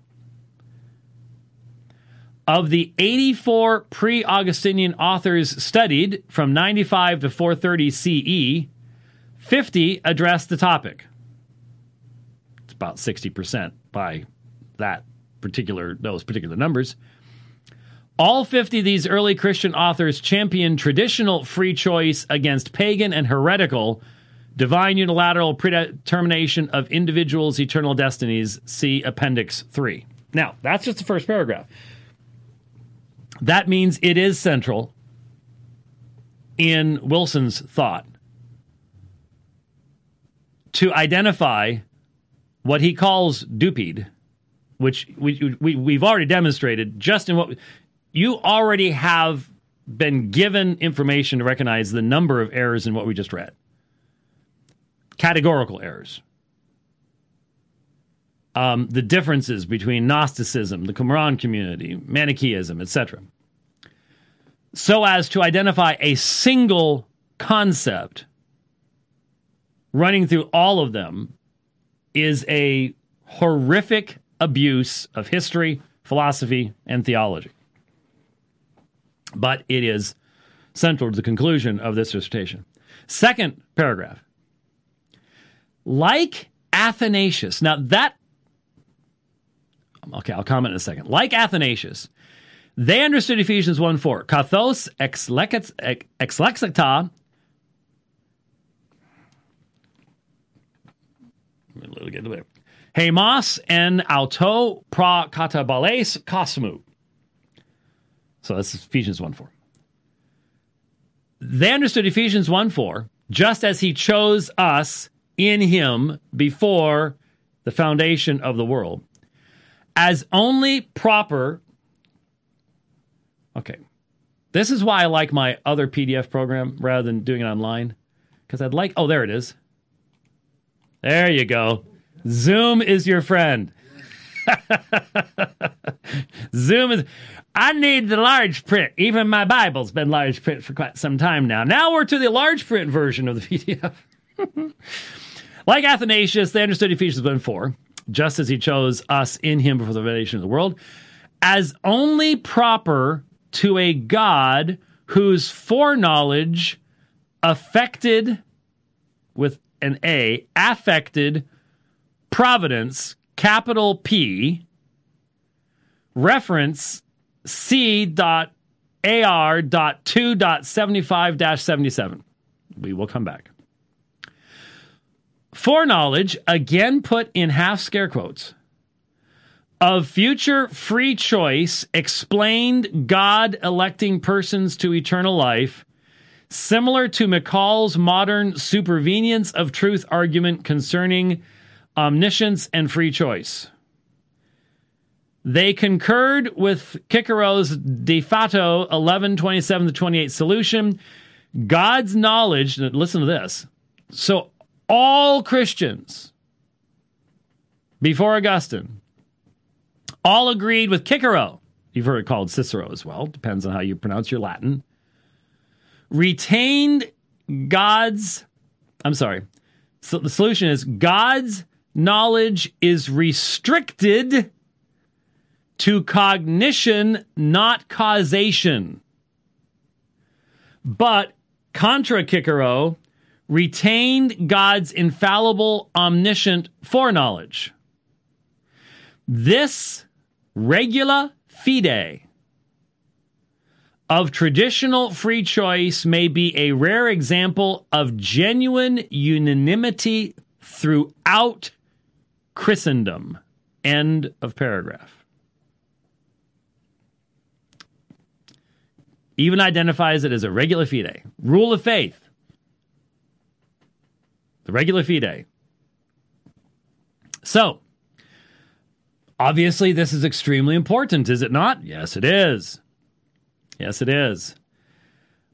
Of the 84 pre Augustinian authors studied from 95 to 430 CE, 50 addressed the topic. It's about 60% by that particular those particular numbers. All 50 of these early Christian authors championed traditional free choice against pagan and heretical divine unilateral predetermination of individuals' eternal destinies. See Appendix 3. Now, that's just the first paragraph. That means it is central in Wilson's thought to identify what he calls duped, which we, we, we've already demonstrated just in what you already have been given information to recognize the number of errors in what we just read categorical errors. Um, the differences between Gnosticism, the Qumran community, Manichaeism, etc., so as to identify a single concept running through all of them is a horrific abuse of history, philosophy, and theology. But it is central to the conclusion of this dissertation. Second paragraph like Athanasius. Now, that, Okay, I'll comment in a second. Like Athanasius, they understood Ephesians 1 4. Kathos ex, lex, ex en auto pra katabales cosmu. So that's Ephesians 1 4. They understood Ephesians 1 4, just as he chose us in him before the foundation of the world as only proper. Okay. This is why I like my other PDF program rather than doing it online. Because I'd like, oh, there it is. There you go. Zoom is your friend. Zoom is. I need the large print. Even my Bible's been large print for quite some time now. Now we're to the large print version of the PDF. like Athanasius, they understood Ephesians 1 4, just as he chose us in him before the foundation of the world, as only proper to a God whose foreknowledge affected with an A, affected providence, capital P, reference C.AR.2.75-77. We will come back. Foreknowledge, again put in half scare quotes, of future free choice explained God electing persons to eternal life, similar to McCall's modern supervenience of truth argument concerning omniscience and free choice. They concurred with Cicero's De Fato 1127 to 28 solution. God's knowledge, listen to this. So, all Christians before Augustine all agreed with Cicero. You've heard it called Cicero as well, depends on how you pronounce your Latin. Retained God's, I'm sorry. So the solution is God's knowledge is restricted to cognition, not causation. But contra Cicero retained God's infallible, omniscient foreknowledge. This regula fidei of traditional free choice may be a rare example of genuine unanimity throughout Christendom. End of paragraph. even identifies it as a regula fidei, rule of faith. The regula fidei. So, obviously, this is extremely important, is it not? Yes, it is. Yes, it is.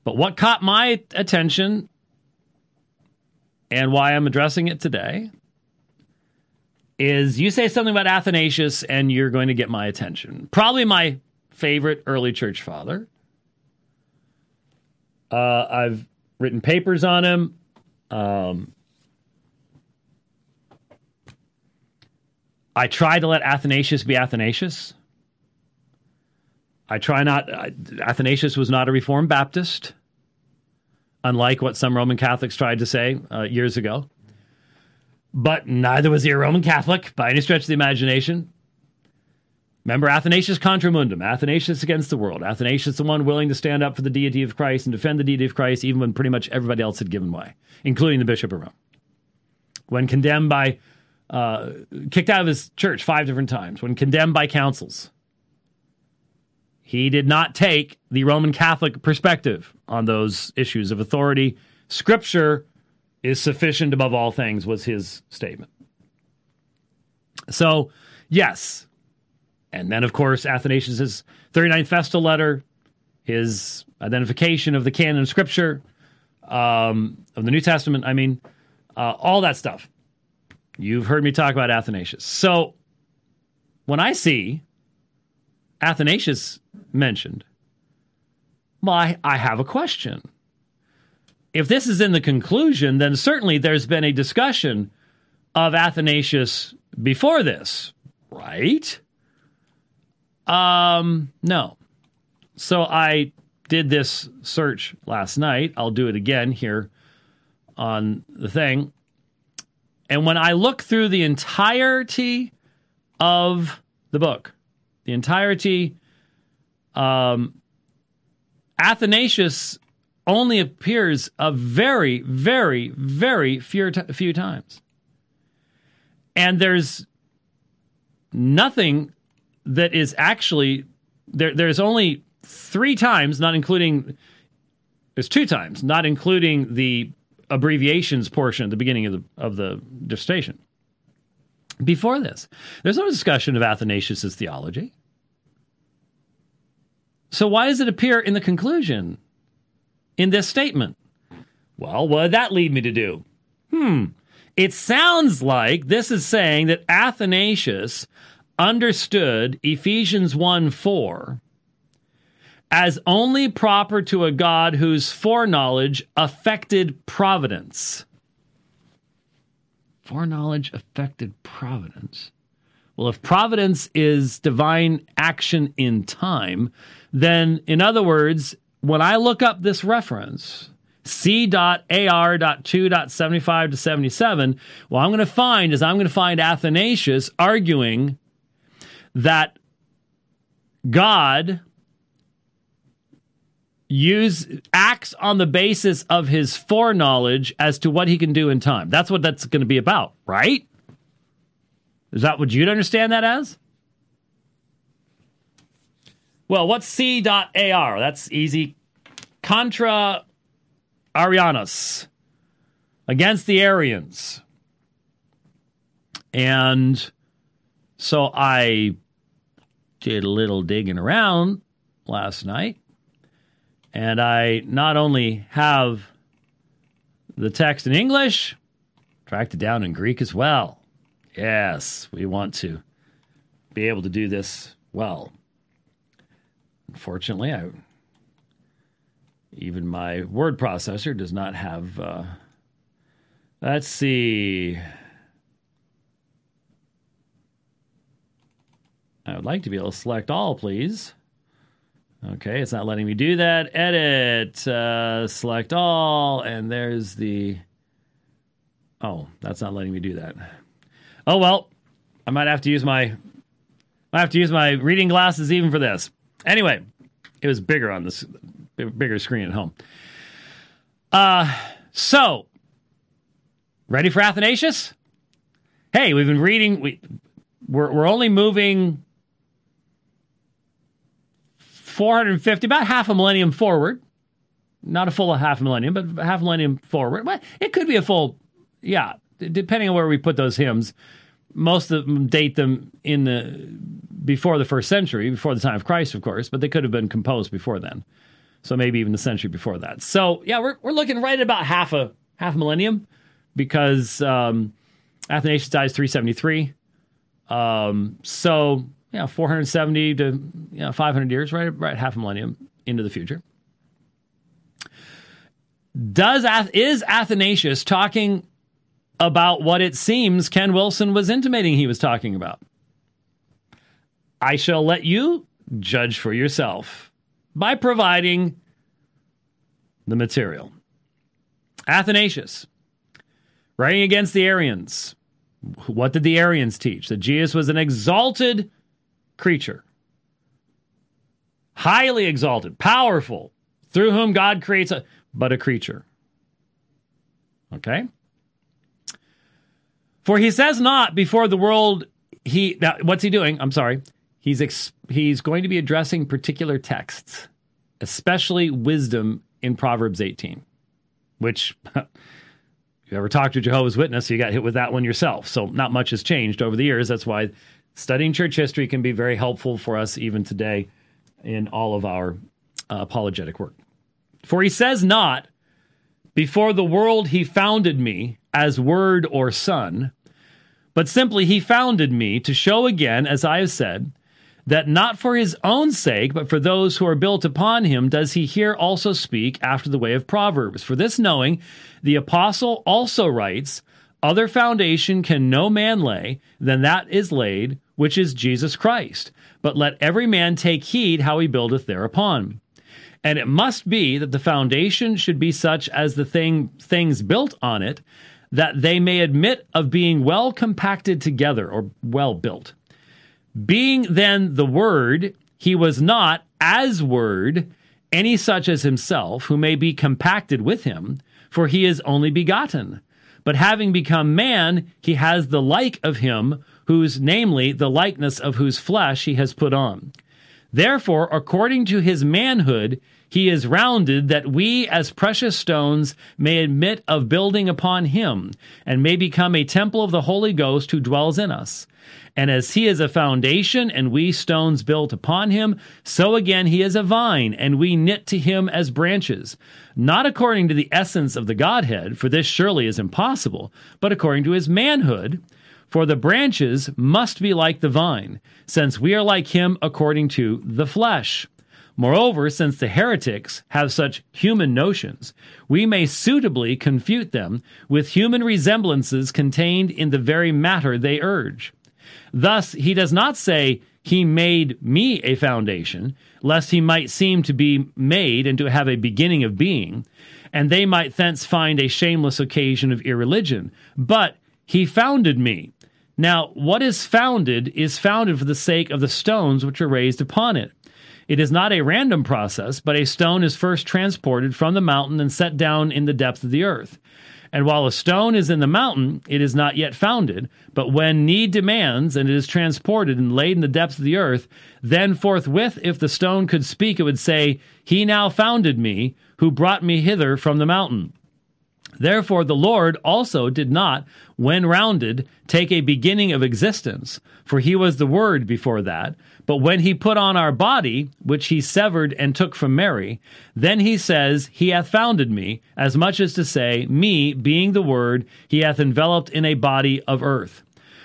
But what caught my attention and why I'm addressing it today is you say something about Athanasius and you're going to get my attention. Probably my favorite early church father. Uh, I've written papers on him. Um, I try to let Athanasius be Athanasius. I try not. Athanasius was not a Reformed Baptist, unlike what some Roman Catholics tried to say uh, years ago. But neither was he a Roman Catholic by any stretch of the imagination. Remember Athanasius contra mundum, Athanasius against the world. Athanasius the one willing to stand up for the deity of Christ and defend the deity of Christ even when pretty much everybody else had given way, including the Bishop of Rome. When condemned by, uh, kicked out of his church five different times, when condemned by councils, he did not take the Roman Catholic perspective on those issues of authority. Scripture is sufficient above all things, was his statement. So, yes, and then, of course, Athanasius' 39th Festal letter, his identification of the canon of Scripture, um, of the New Testament, I mean, uh, all that stuff. You've heard me talk about Athanasius. So when I see Athanasius mentioned, well, I, I have a question. If this is in the conclusion, then certainly there's been a discussion of Athanasius before this, right? Um, no. So I did this search last night. I'll do it again here on the thing. And when I look through the entirety of the book, the entirety, um, Athanasius only appears a very, very, very few, t- few times. And there's nothing that is actually there. There's only three times, not including. There's two times, not including the abbreviations portion at the beginning of the of the dissertation. Before this, there's no discussion of Athanasius' theology. So why does it appear in the conclusion in this statement? Well, what did that lead me to do? Hmm. It sounds like this is saying that Athanasius understood Ephesians 1 4 as only proper to a God whose foreknowledge affected providence. Foreknowledge affected providence. Well, if providence is divine action in time, then in other words, when I look up this reference, C.AR.2.75 to 77, what I'm going to find is I'm going to find Athanasius arguing that God use acts on the basis of his foreknowledge as to what he can do in time. That's what that's going to be about, right? Is that what you'd understand that as? Well, what's C.AR? That's easy. Contra Arianos against the Arians. And so I did a little digging around last night and I not only have the text in English, tracked it down in Greek as well. Yes, we want to be able to do this well. Unfortunately, I even my word processor does not have. Uh, let's see. I would like to be able to select all, please. Okay, it's not letting me do that. Edit, uh, select all, and there's the. Oh, that's not letting me do that. Oh well, I might have to use my. I have to use my reading glasses even for this. Anyway, it was bigger on this bigger screen at home. Uh, so ready for Athanasius? Hey, we've been reading. We we're we're only moving 450, about half a millennium forward. Not a full half a millennium, but half a millennium forward. It could be a full, yeah, depending on where we put those hymns. Most of them date them in the before the first century, before the time of Christ, of course, but they could have been composed before then. So maybe even the century before that. So yeah, we're we're looking right at about half a half a millennium because um, Athanasius dies 373. Um, so you know, 470 to you know, 500 years, right, right, half a millennium into the future. Does is Athanasius talking about what it seems Ken Wilson was intimating he was talking about? I shall let you judge for yourself by providing the material. Athanasius, writing against the Arians. What did the Arians teach? That Jesus was an exalted creature. Highly exalted, powerful, through whom God creates a but a creature. Okay? For he says not before the world he now, what's he doing? I'm sorry. He's ex, he's going to be addressing particular texts, especially wisdom in Proverbs 18, which you ever talked to Jehovah's Witness, you got hit with that one yourself. So not much has changed over the years. That's why studying church history can be very helpful for us even today in all of our uh, apologetic work. For he says not, before the world he founded me as word or son, but simply he founded me to show again, as I have said, that not for his own sake, but for those who are built upon him, does he here also speak after the way of Proverbs. For this knowing, the apostle also writes, Other foundation can no man lay than that is laid, which is Jesus Christ. But let every man take heed how he buildeth thereupon. And it must be that the foundation should be such as the thing things built on it, that they may admit of being well compacted together or well built. Being then the Word, he was not as Word any such as himself, who may be compacted with him, for he is only begotten But having become man, he has the like of him, whose, namely, the likeness of whose flesh he has put on. Therefore, according to his manhood, he is rounded that we, as precious stones, may admit of building upon him, and may become a temple of the Holy Ghost who dwells in us. And as he is a foundation, and we stones built upon him, so again he is a vine, and we knit to him as branches. Not according to the essence of the Godhead, for this surely is impossible, but according to his manhood. For the branches must be like the vine, since we are like him according to the flesh. Moreover, since the heretics have such human notions, we may suitably confute them with human resemblances contained in the very matter they urge. Thus, he does not say, He made me a foundation, lest he might seem to be made and to have a beginning of being, and they might thence find a shameless occasion of irreligion. But he founded me. Now, what is founded is founded for the sake of the stones which are raised upon it. It is not a random process, but a stone is first transported from the mountain and set down in the depth of the earth. And while a stone is in the mountain, it is not yet founded. But when need demands, and it is transported and laid in the depths of the earth, then forthwith, if the stone could speak, it would say, He now founded me, who brought me hither from the mountain. Therefore, the Lord also did not, when rounded, take a beginning of existence, for he was the Word before that. But when he put on our body, which he severed and took from Mary, then he says, He hath founded me, as much as to say, Me, being the Word, he hath enveloped in a body of earth.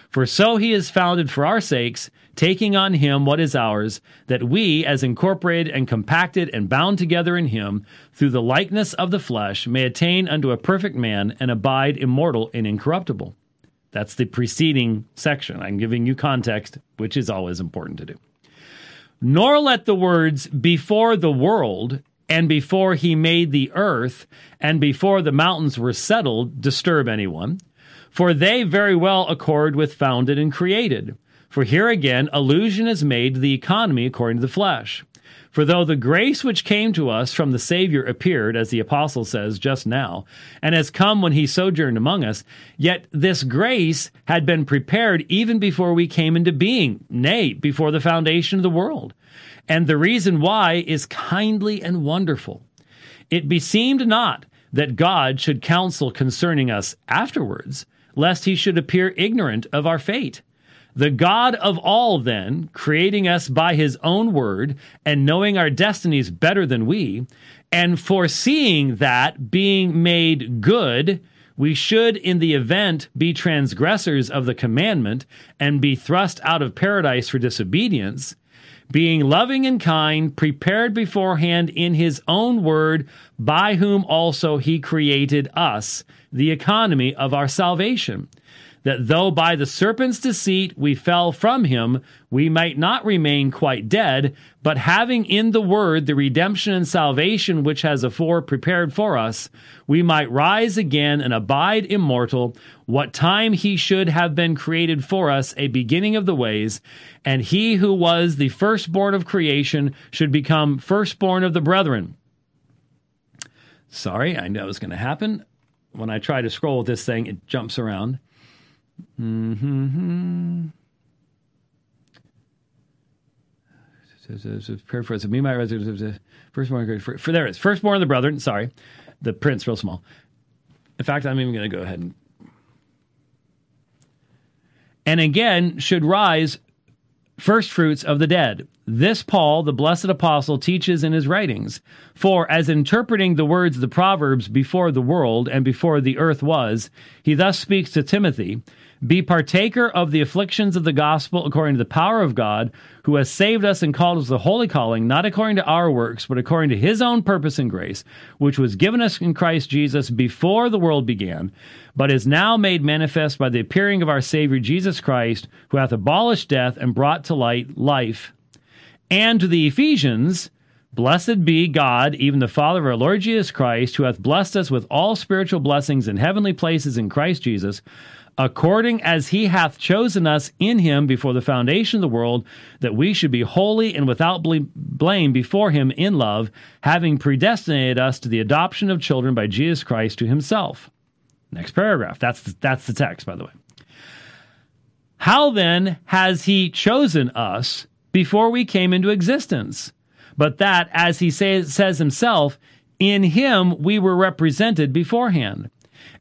For so he is founded for our sakes, taking on him what is ours, that we, as incorporated and compacted and bound together in him, through the likeness of the flesh, may attain unto a perfect man and abide immortal and incorruptible. That's the preceding section. I'm giving you context, which is always important to do. Nor let the words before the world and before he made the earth and before the mountains were settled disturb anyone, for they very well accord with founded and created. For here again, allusion is made to the economy according to the flesh. For though the grace which came to us from the Savior appeared, as the apostle says just now, and has come when he sojourned among us, yet this grace had been prepared even before we came into being, nay, before the foundation of the world. And the reason why is kindly and wonderful. It beseemed not that God should counsel concerning us afterwards, lest he should appear ignorant of our fate. The God of all, then, creating us by his own word and knowing our destinies better than we, and foreseeing that being made good, we should, in the event, be transgressors of the commandment and be thrust out of paradise for disobedience, being loving and kind, prepared beforehand in his own word, by whom also he created us, the economy of our salvation that though by the serpent's deceit we fell from him, we might not remain quite dead, but having in the word the redemption and salvation which has afore prepared for us, we might rise again and abide immortal, what time he should have been created for us a beginning of the ways, and he who was the firstborn of creation should become firstborn of the brethren. Sorry, I know it's going to happen. When I try to scroll with this thing, it jumps around. Mm-hmm. Prayer for us. Me, my firstborn. For, there it is. Firstborn of the brethren. Sorry, the print's real small. In fact, I'm even going to go ahead and. And again, should rise first fruits of the dead. This Paul, the blessed apostle, teaches in his writings. For as interpreting the words of the Proverbs before the world and before the earth was, he thus speaks to Timothy be partaker of the afflictions of the gospel according to the power of God, who has saved us and called us the holy calling, not according to our works, but according to his own purpose and grace, which was given us in Christ Jesus before the world began, but is now made manifest by the appearing of our Savior Jesus Christ, who hath abolished death and brought to light life. And to the Ephesians, Blessed be God, even the Father of our Lord Jesus Christ, who hath blessed us with all spiritual blessings in heavenly places in Christ Jesus according as he hath chosen us in him before the foundation of the world, that we should be holy and without blame before him in love, having predestinated us to the adoption of children by Jesus Christ to himself. Next paragraph. That's the, that's the text, by the way. How then has he chosen us before we came into existence? But that, as he say, says himself, in him we were represented beforehand.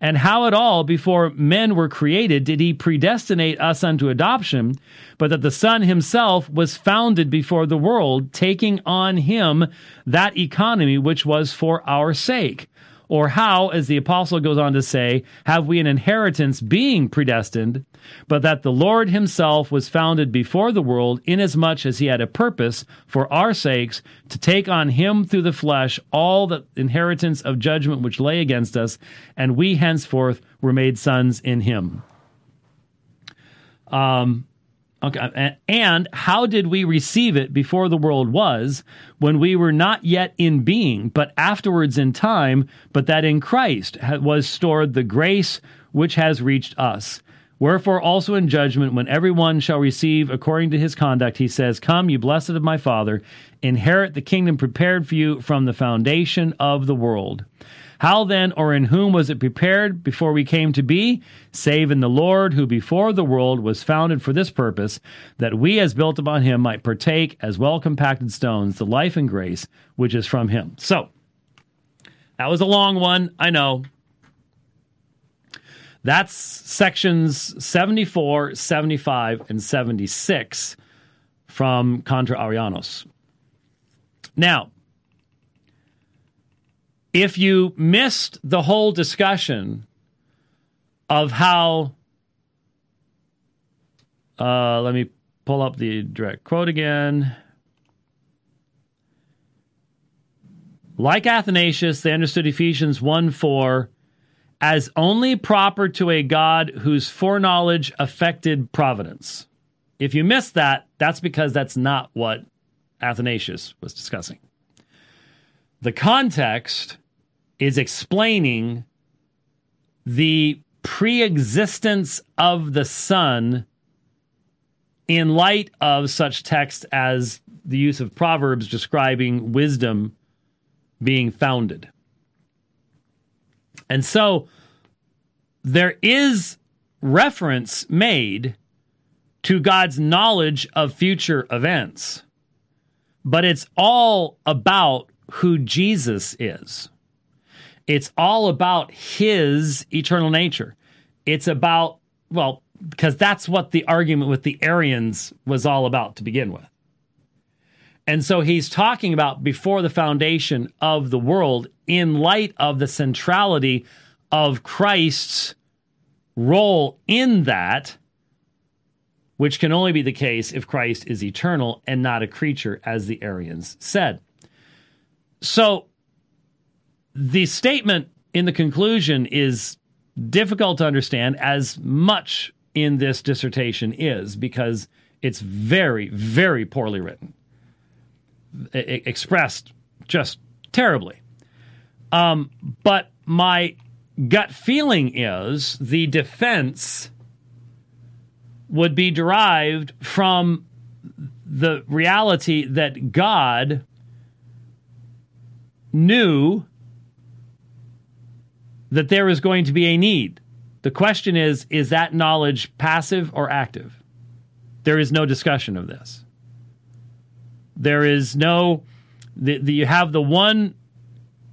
And how at all, before men were created, did he predestinate us unto adoption, but that the Son himself was founded before the world, taking on him that economy which was for our sake? Or how, as the apostle goes on to say, have we an inheritance being predestined, but that the Lord himself was founded before the world, inasmuch as he had a purpose for our sakes to take on him through the flesh all the inheritance of judgment which lay against us, and we henceforth were made sons in him. Um, Okay. Uh, and how did we receive it before the world was, when we were not yet in being, but afterwards in time, but that in Christ was stored the grace which has reached us? Wherefore also in judgment, when every one shall receive according to his conduct, he says, Come, you blessed of my Father, inherit the kingdom prepared for you from the foundation of the world. How then, or in whom was it prepared before we came to be? Save in the Lord, who before the world was founded for this purpose, that we as built upon him might partake as well compacted stones the life and grace which is from him. So, that was a long one, I know. That's sections 74, 75, and 76 from Contra Arianos. Now, if you missed the whole discussion of how, uh, let me pull up the direct quote again. Like Athanasius, they understood Ephesians 1 4 as only proper to a God whose foreknowledge affected providence. If you missed that, that's because that's not what Athanasius was discussing. The context is explaining the pre-existence of the Son in light of such texts as the use of Proverbs describing wisdom being founded. And so there is reference made to God's knowledge of future events, but it's all about who Jesus is. It's all about his eternal nature. It's about, well, because that's what the argument with the Arians was all about to begin with. And so he's talking about before the foundation of the world in light of the centrality of Christ's role in that, which can only be the case if Christ is eternal and not a creature, as the Arians said. So the statement in the conclusion is difficult to understand, as much in this dissertation is, because it's very, very poorly written, I- expressed just terribly. Um, but my gut feeling is the defense would be derived from the reality that God knew that there is going to be a need. The question is is that knowledge passive or active? There is no discussion of this. There is no, the, the, you have the one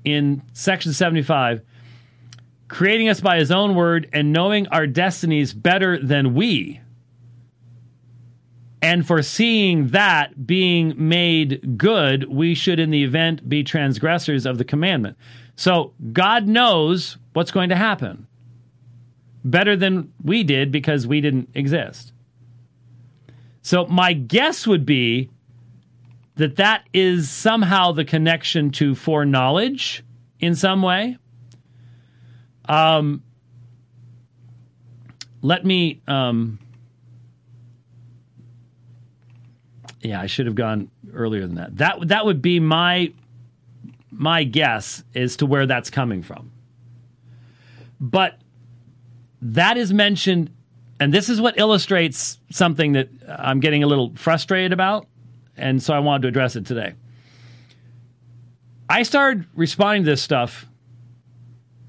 in section 75 creating us by his own word and knowing our destinies better than we and foreseeing that being made good, we should, in the event, be transgressors of the commandment. So God knows what's going to happen better than we did because we didn't exist. So my guess would be that that is somehow the connection to foreknowledge in some way. Um, let me. Um, yeah, I should have gone earlier than that. That that would be my my guess as to where that's coming from. But that is mentioned, and this is what illustrates something that I'm getting a little frustrated about, and so I wanted to address it today. I started responding to this stuff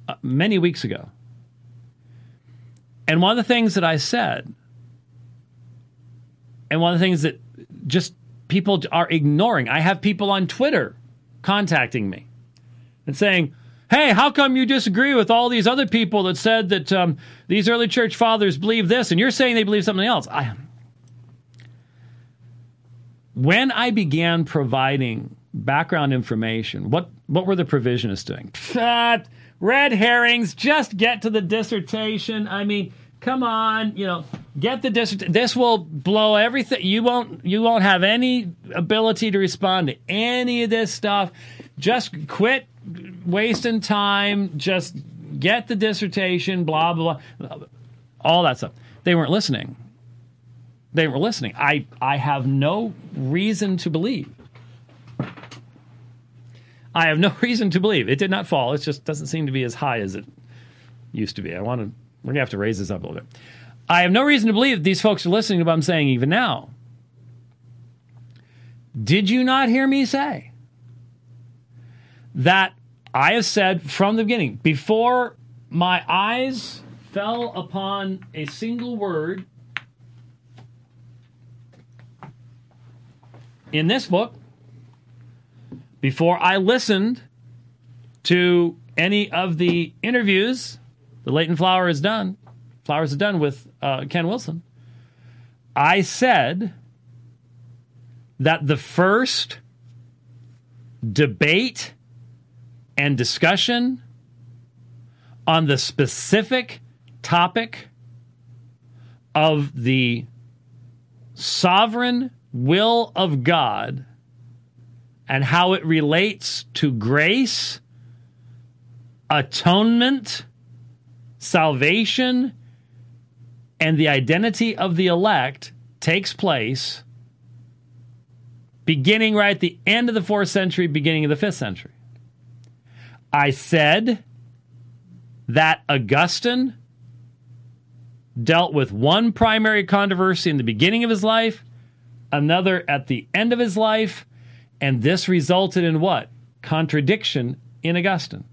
uh, many weeks ago, And one of the things that I said, and one of the things that just people are ignoring, I have people on Twitter contacting me and saying, Hey, how come you disagree with all these other people that said that um, these early church fathers believe this and you're saying they believe something else? I, when I began providing background information, what, what were the provisionists doing? red herrings, just get to the dissertation. I mean, come on, you know, get the dissertation. This will blow everything. You won't you won't have any ability to respond to any of this stuff. Just quit wasting time. Just get the dissertation, blah blah blah. All that stuff. They weren't listening. They were listening. I I have no reason to believe I have no reason to believe it did not fall. It just doesn't seem to be as high as it used to be. I want to. We're gonna have to raise this up a little bit. I have no reason to believe these folks are listening to what I'm saying even now. Did you not hear me say that I have said from the beginning, before my eyes fell upon a single word in this book, before I listened to any of the interviews the Leighton Flower has done, Flowers has done with uh, Ken Wilson, I said that the first debate and discussion on the specific topic of the sovereign will of God and how it relates to grace, atonement, salvation, and the identity of the elect takes place beginning right at the end of the fourth century, beginning of the fifth century. I said that Augustine dealt with one primary controversy in the beginning of his life, another at the end of his life, and this resulted in what? Contradiction in Augustine.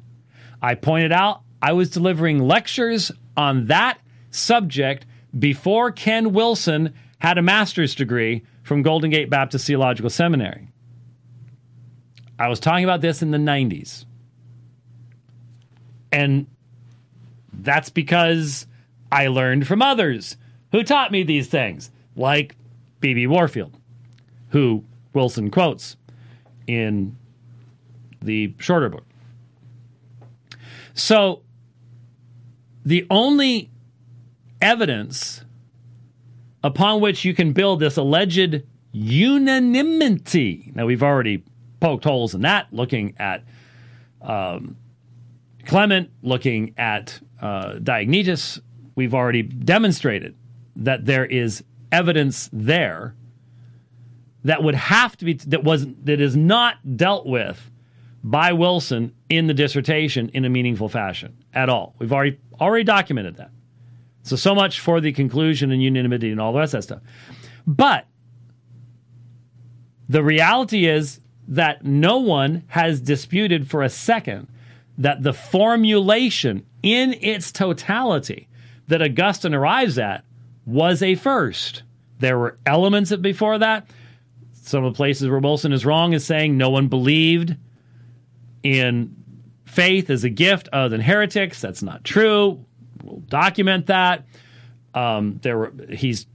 I pointed out I was delivering lectures on that subject before Ken Wilson had a master's degree from Golden Gate Baptist Theological Seminary. I was talking about this in the 90s. And that's because I learned from others who taught me these things, like B.B. Warfield, who Wilson quotes in the shorter book. So the only evidence upon which you can build this alleged unanimity. Now, we've already poked holes in that, looking at um, Clement, looking at uh, Diognetus. We've already demonstrated that there is evidence there that would have to be that wasn't that is not dealt with by Wilson in the dissertation in a meaningful fashion at all. We've already already documented that. So so much for the conclusion and unanimity and all the rest of that stuff. But the reality is that no one has disputed for a second that the formulation in its totality that Augustine arrives at was a first. There were elements of before that some of the places where Wilson is wrong is saying no one believed in faith as a gift other than heretics. That's not true. We'll document that. Um, there were he's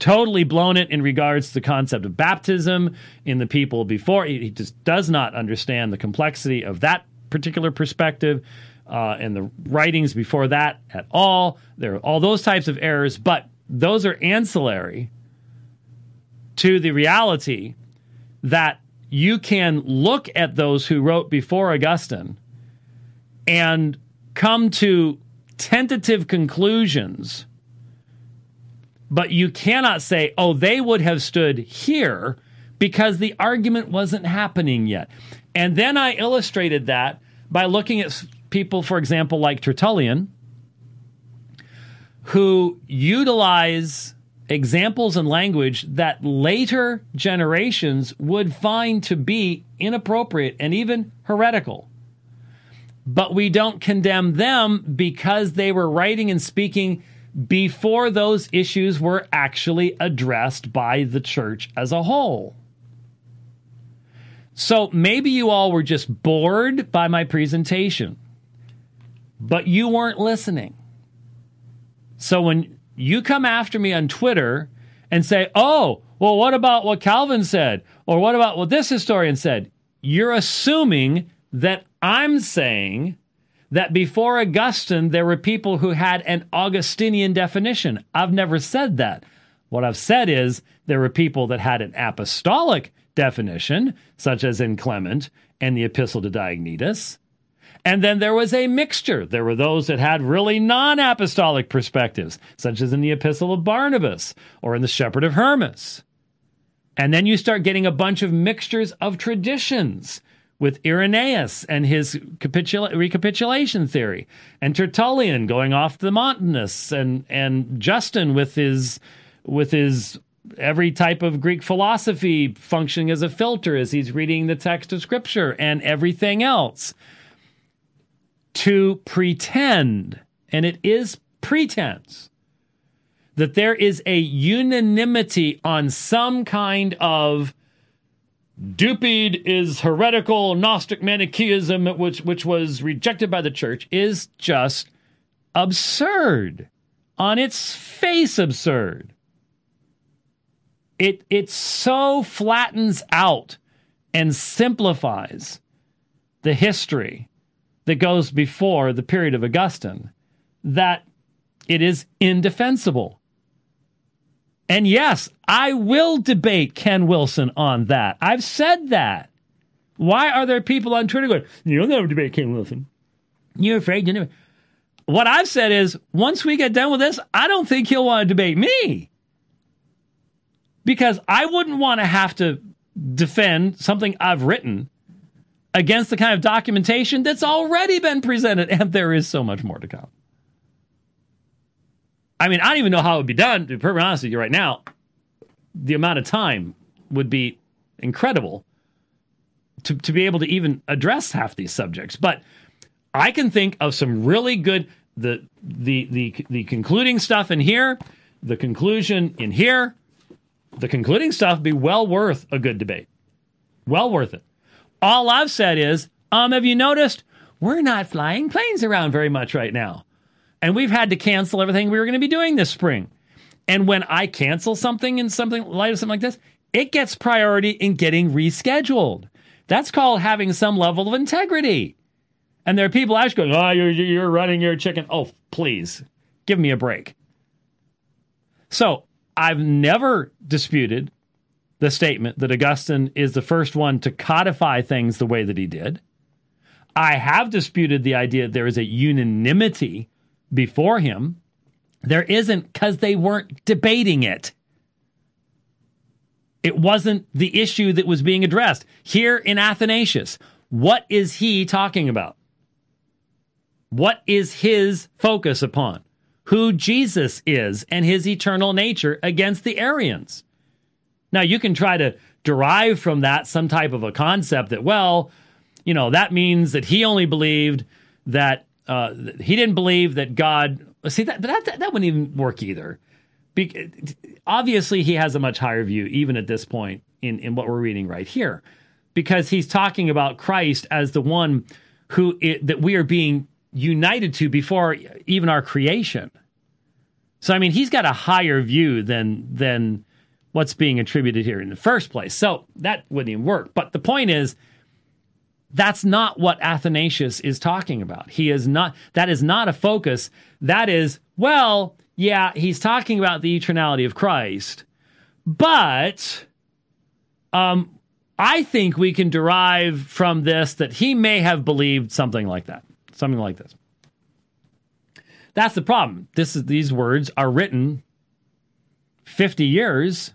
totally blown it in regards to the concept of baptism in the people before. He, he just does not understand the complexity of that particular perspective uh, and the writings before that at all. There are all those types of errors, but those are ancillary to the reality that you can look at those who wrote before Augustine and come to tentative conclusions, but you cannot say, oh, they would have stood here because the argument wasn't happening yet. And then I illustrated that by looking at people, for example, like Tertullian, who utilize examples and language that later generations would find to be inappropriate and even heretical. But we don't condemn them because they were writing and speaking before those issues were actually addressed by the church as a whole. So maybe you all were just bored by my presentation, but you weren't listening. So when you come after me on Twitter and say, oh, well, what about what Calvin said? Or what about what this historian said? You're assuming that I'm saying that before Augustine, there were people who had an Augustinian definition. I've never said that. What I've said is there were people that had an apostolic definition, such as in Clement and the Epistle to Diognetus. And then there was a mixture. There were those that had really non apostolic perspectives, such as in the Epistle of Barnabas or in the Shepherd of Hermas. And then you start getting a bunch of mixtures of traditions with Irenaeus and his capitula- recapitulation theory, and Tertullian going off the Montanists, and and Justin with his with his every type of Greek philosophy functioning as a filter as he's reading the text of Scripture and everything else. To pretend, and it is pretense, that there is a unanimity on some kind of DUPIED is heretical Gnostic Manichaeism, which which was rejected by the church, is just absurd. On its face, absurd. It it so flattens out and simplifies the history that goes before the period of Augustine that it is indefensible. And yes, I will debate Ken Wilson on that. I've said that. Why are there people on Twitter going, you'll never debate Ken Wilson? You're afraid you never. What I've said is, once we get done with this, I don't think he'll want to debate me. Because I wouldn't want to have to defend something I've written against the kind of documentation that's already been presented, and there is so much more to come. I mean, I don't even know how it would be done, to be perfectly honest with you right now. The amount of time would be incredible to, to be able to even address half these subjects. But I can think of some really good the the the the concluding stuff in here, the conclusion in here, the concluding stuff be well worth a good debate. Well worth it. All I've said is, um, have you noticed we're not flying planes around very much right now? and we've had to cancel everything we were going to be doing this spring. And when I cancel something in something light of something like this, it gets priority in getting rescheduled. That's called having some level of integrity. And there are people actually going, "Oh, you're you're running your chicken." Oh, please, give me a break. So I've never disputed the statement that Augustine is the first one to codify things the way that he did. I have disputed the idea that there is a unanimity before him. There isn't because they weren't debating it. It wasn't the issue that was being addressed. Here in Athanasius, what is he talking about? What is his focus upon? Who Jesus is and his eternal nature against the Arians. Now, you can try to derive from that some type of a concept that, well, you know, that means that he only believed that uh, he didn't believe that God. See that, that that, wouldn't even work either. Be, obviously, he has a much higher view, even at this point in in what we're reading right here, because he's talking about Christ as the one who it, that we are being united to before even our creation. So I mean, he's got a higher view than than what's being attributed here in the first place. So that wouldn't even work. But the point is that's not what Athanasius is talking about. He is not, that is not a focus. That is, well, yeah, he's talking about the eternality of Christ, but um, I think we can derive from this that he may have believed something like that, something like this. That's the problem. This is, these words are written 50 years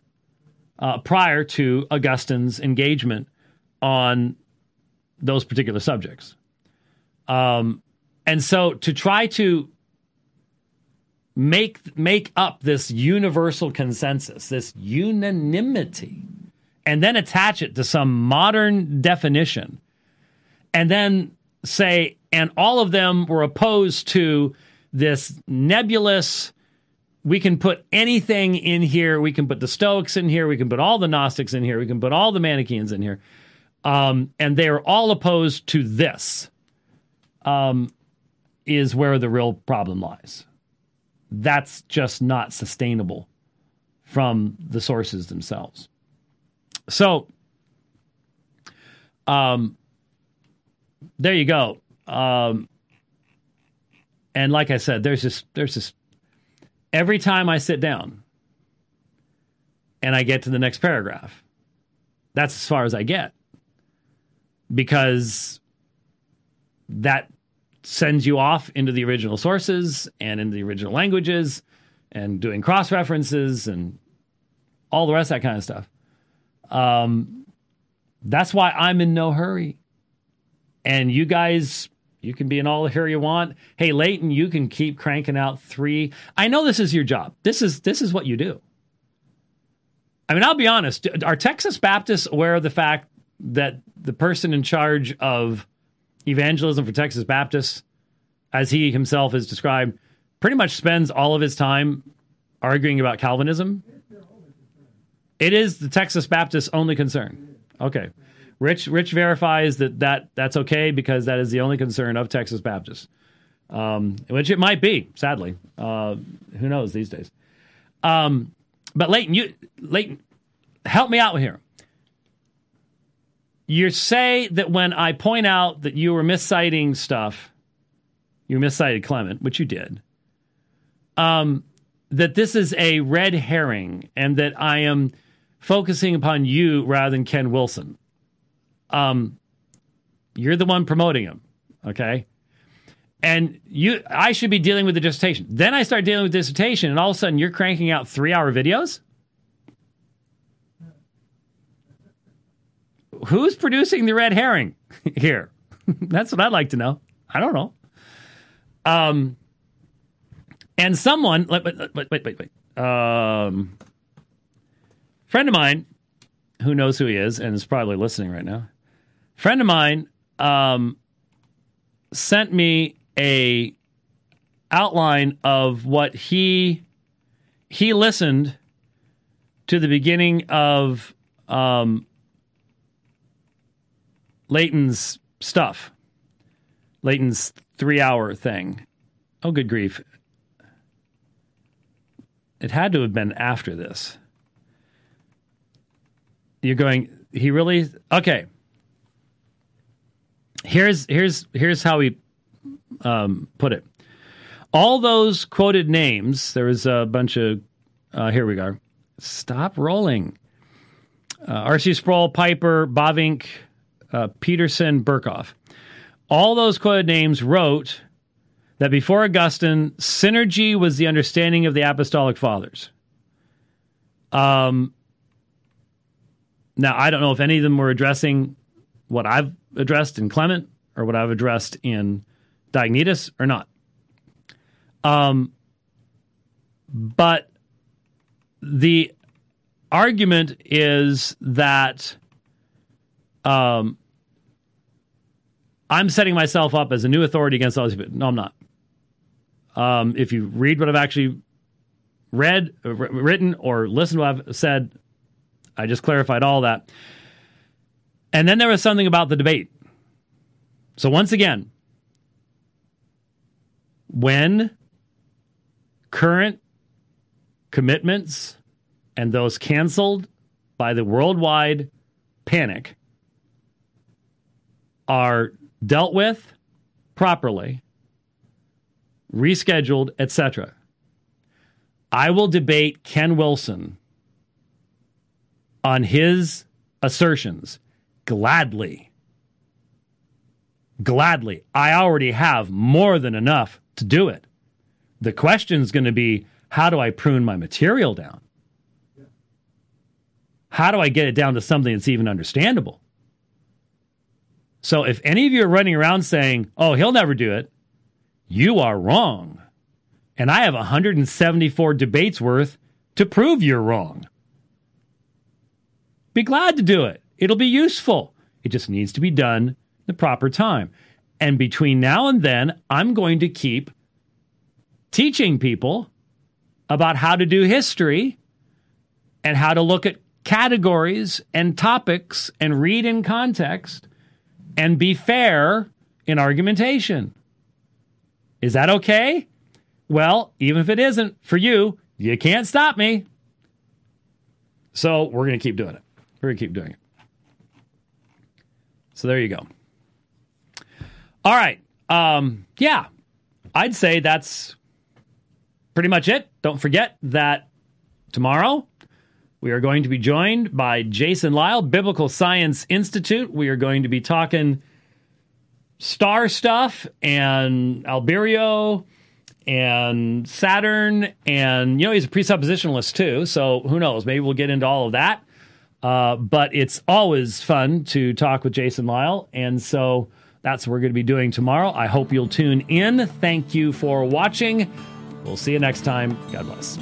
uh, prior to Augustine's engagement on those particular subjects. Um, and so to try to make make up this universal consensus, this unanimity, and then attach it to some modern definition, and then say, and all of them were opposed to this nebulous we can put anything in here. We can put the Stoics in here. We can put all the Gnostics in here. We can put all the Manichaeans in here. Um, and they are all opposed to this, um, is where the real problem lies. That's just not sustainable from the sources themselves. So, um, there you go. Um, and like I said, there's just there's just every time I sit down and I get to the next paragraph, that's as far as I get because that sends you off into the original sources and in the original languages and doing cross references and all the rest of that kind of stuff. Um, that's why I'm in no hurry. And you guys you can be in all the hurry you want. Hey, Leighton, you can keep cranking out three. I know this is your job. This is this is what you do. I mean, I'll be honest. Are Texas Baptists aware of the fact that the person in charge of evangelism for Texas Baptists, as he himself has described, pretty much spends all of his time arguing about Calvinism? It is the Texas Baptist only concern. Okay. Rich Rich verifies that, that that's okay because that is the only concern of Texas Baptists, um, which it might be. Sadly, uh, who knows these days? Um, but Leighton, you Leighton, help me out here. You say that when I point out that you were misciting stuff, you miscited Clement, which you did. Um, that this is a red herring, and that I am focusing upon you rather than Ken Wilson um, you're the one promoting him, okay? And you, I should be dealing with the dissertation. Then I start dealing with dissertation, and all of a sudden you're cranking out three hour videos. Who's producing the red herring here? That's what I'd like to know. I don't know. Um, and someone, wait, wait, wait, wait. Um, friend of mine who knows who he is and is probably listening right now friend of mine um, sent me a outline of what he he listened to the beginning of um, Leighton's stuff, Leighton's three hour thing. Oh, good grief. It had to have been after this. You're going, he really, okay here's here's here's how we um, put it. All those quoted names. There was a bunch of. Uh, here we go. Stop rolling. Uh, R.C. Sproul, Piper, Bavinck, uh, Peterson, Berkhof. All those quoted names wrote that before Augustine, synergy was the understanding of the apostolic fathers. Um, now, I don't know if any of them were addressing what I've addressed in Clement or what I've addressed in Diognetus or not. Um, but the argument is that um, I'm setting myself up as a new authority against all these people. No, I'm not. Um, if you read what I've actually read, uh, written, or listened to what I've said, I just clarified all that. And then there was something about the debate. So once again, when current commitments and those canceled by the worldwide panic are dealt with properly, rescheduled, etc. I will debate Ken Wilson on his assertions gladly. Gladly. I already have more than enough to do it. The question is going to be how do I prune my material down? How do I get it down to something that's even understandable? So if any of you are running around saying, oh, he'll never do it, you are wrong. And I have 174 debates worth to prove you're wrong. Be glad to do it. It'll be useful. It just needs to be done the proper time. And between now and then, I'm going to keep teaching people about how to do history and how to look at categories and topics and read in context and be fair in argumentation. Is that okay? Well, even if it isn't for you, you can't stop me. So we're going to keep doing it. We're going to keep doing it. So there you go. All right. Um, yeah, I'd say that's pretty much it. Don't forget that tomorrow we are going to be joined by Jason Lisle, Biblical Science Institute. We are going to be talking star stuff and Albireo and Saturn. And, you know, he's a presuppositionalist too. So who knows? Maybe we'll get into all of that. Uh, but it's always fun to talk with Jason Lisle. And so that's what we're going to be doing tomorrow. I hope you'll tune in. Thank you for watching. We'll see you next time. God bless.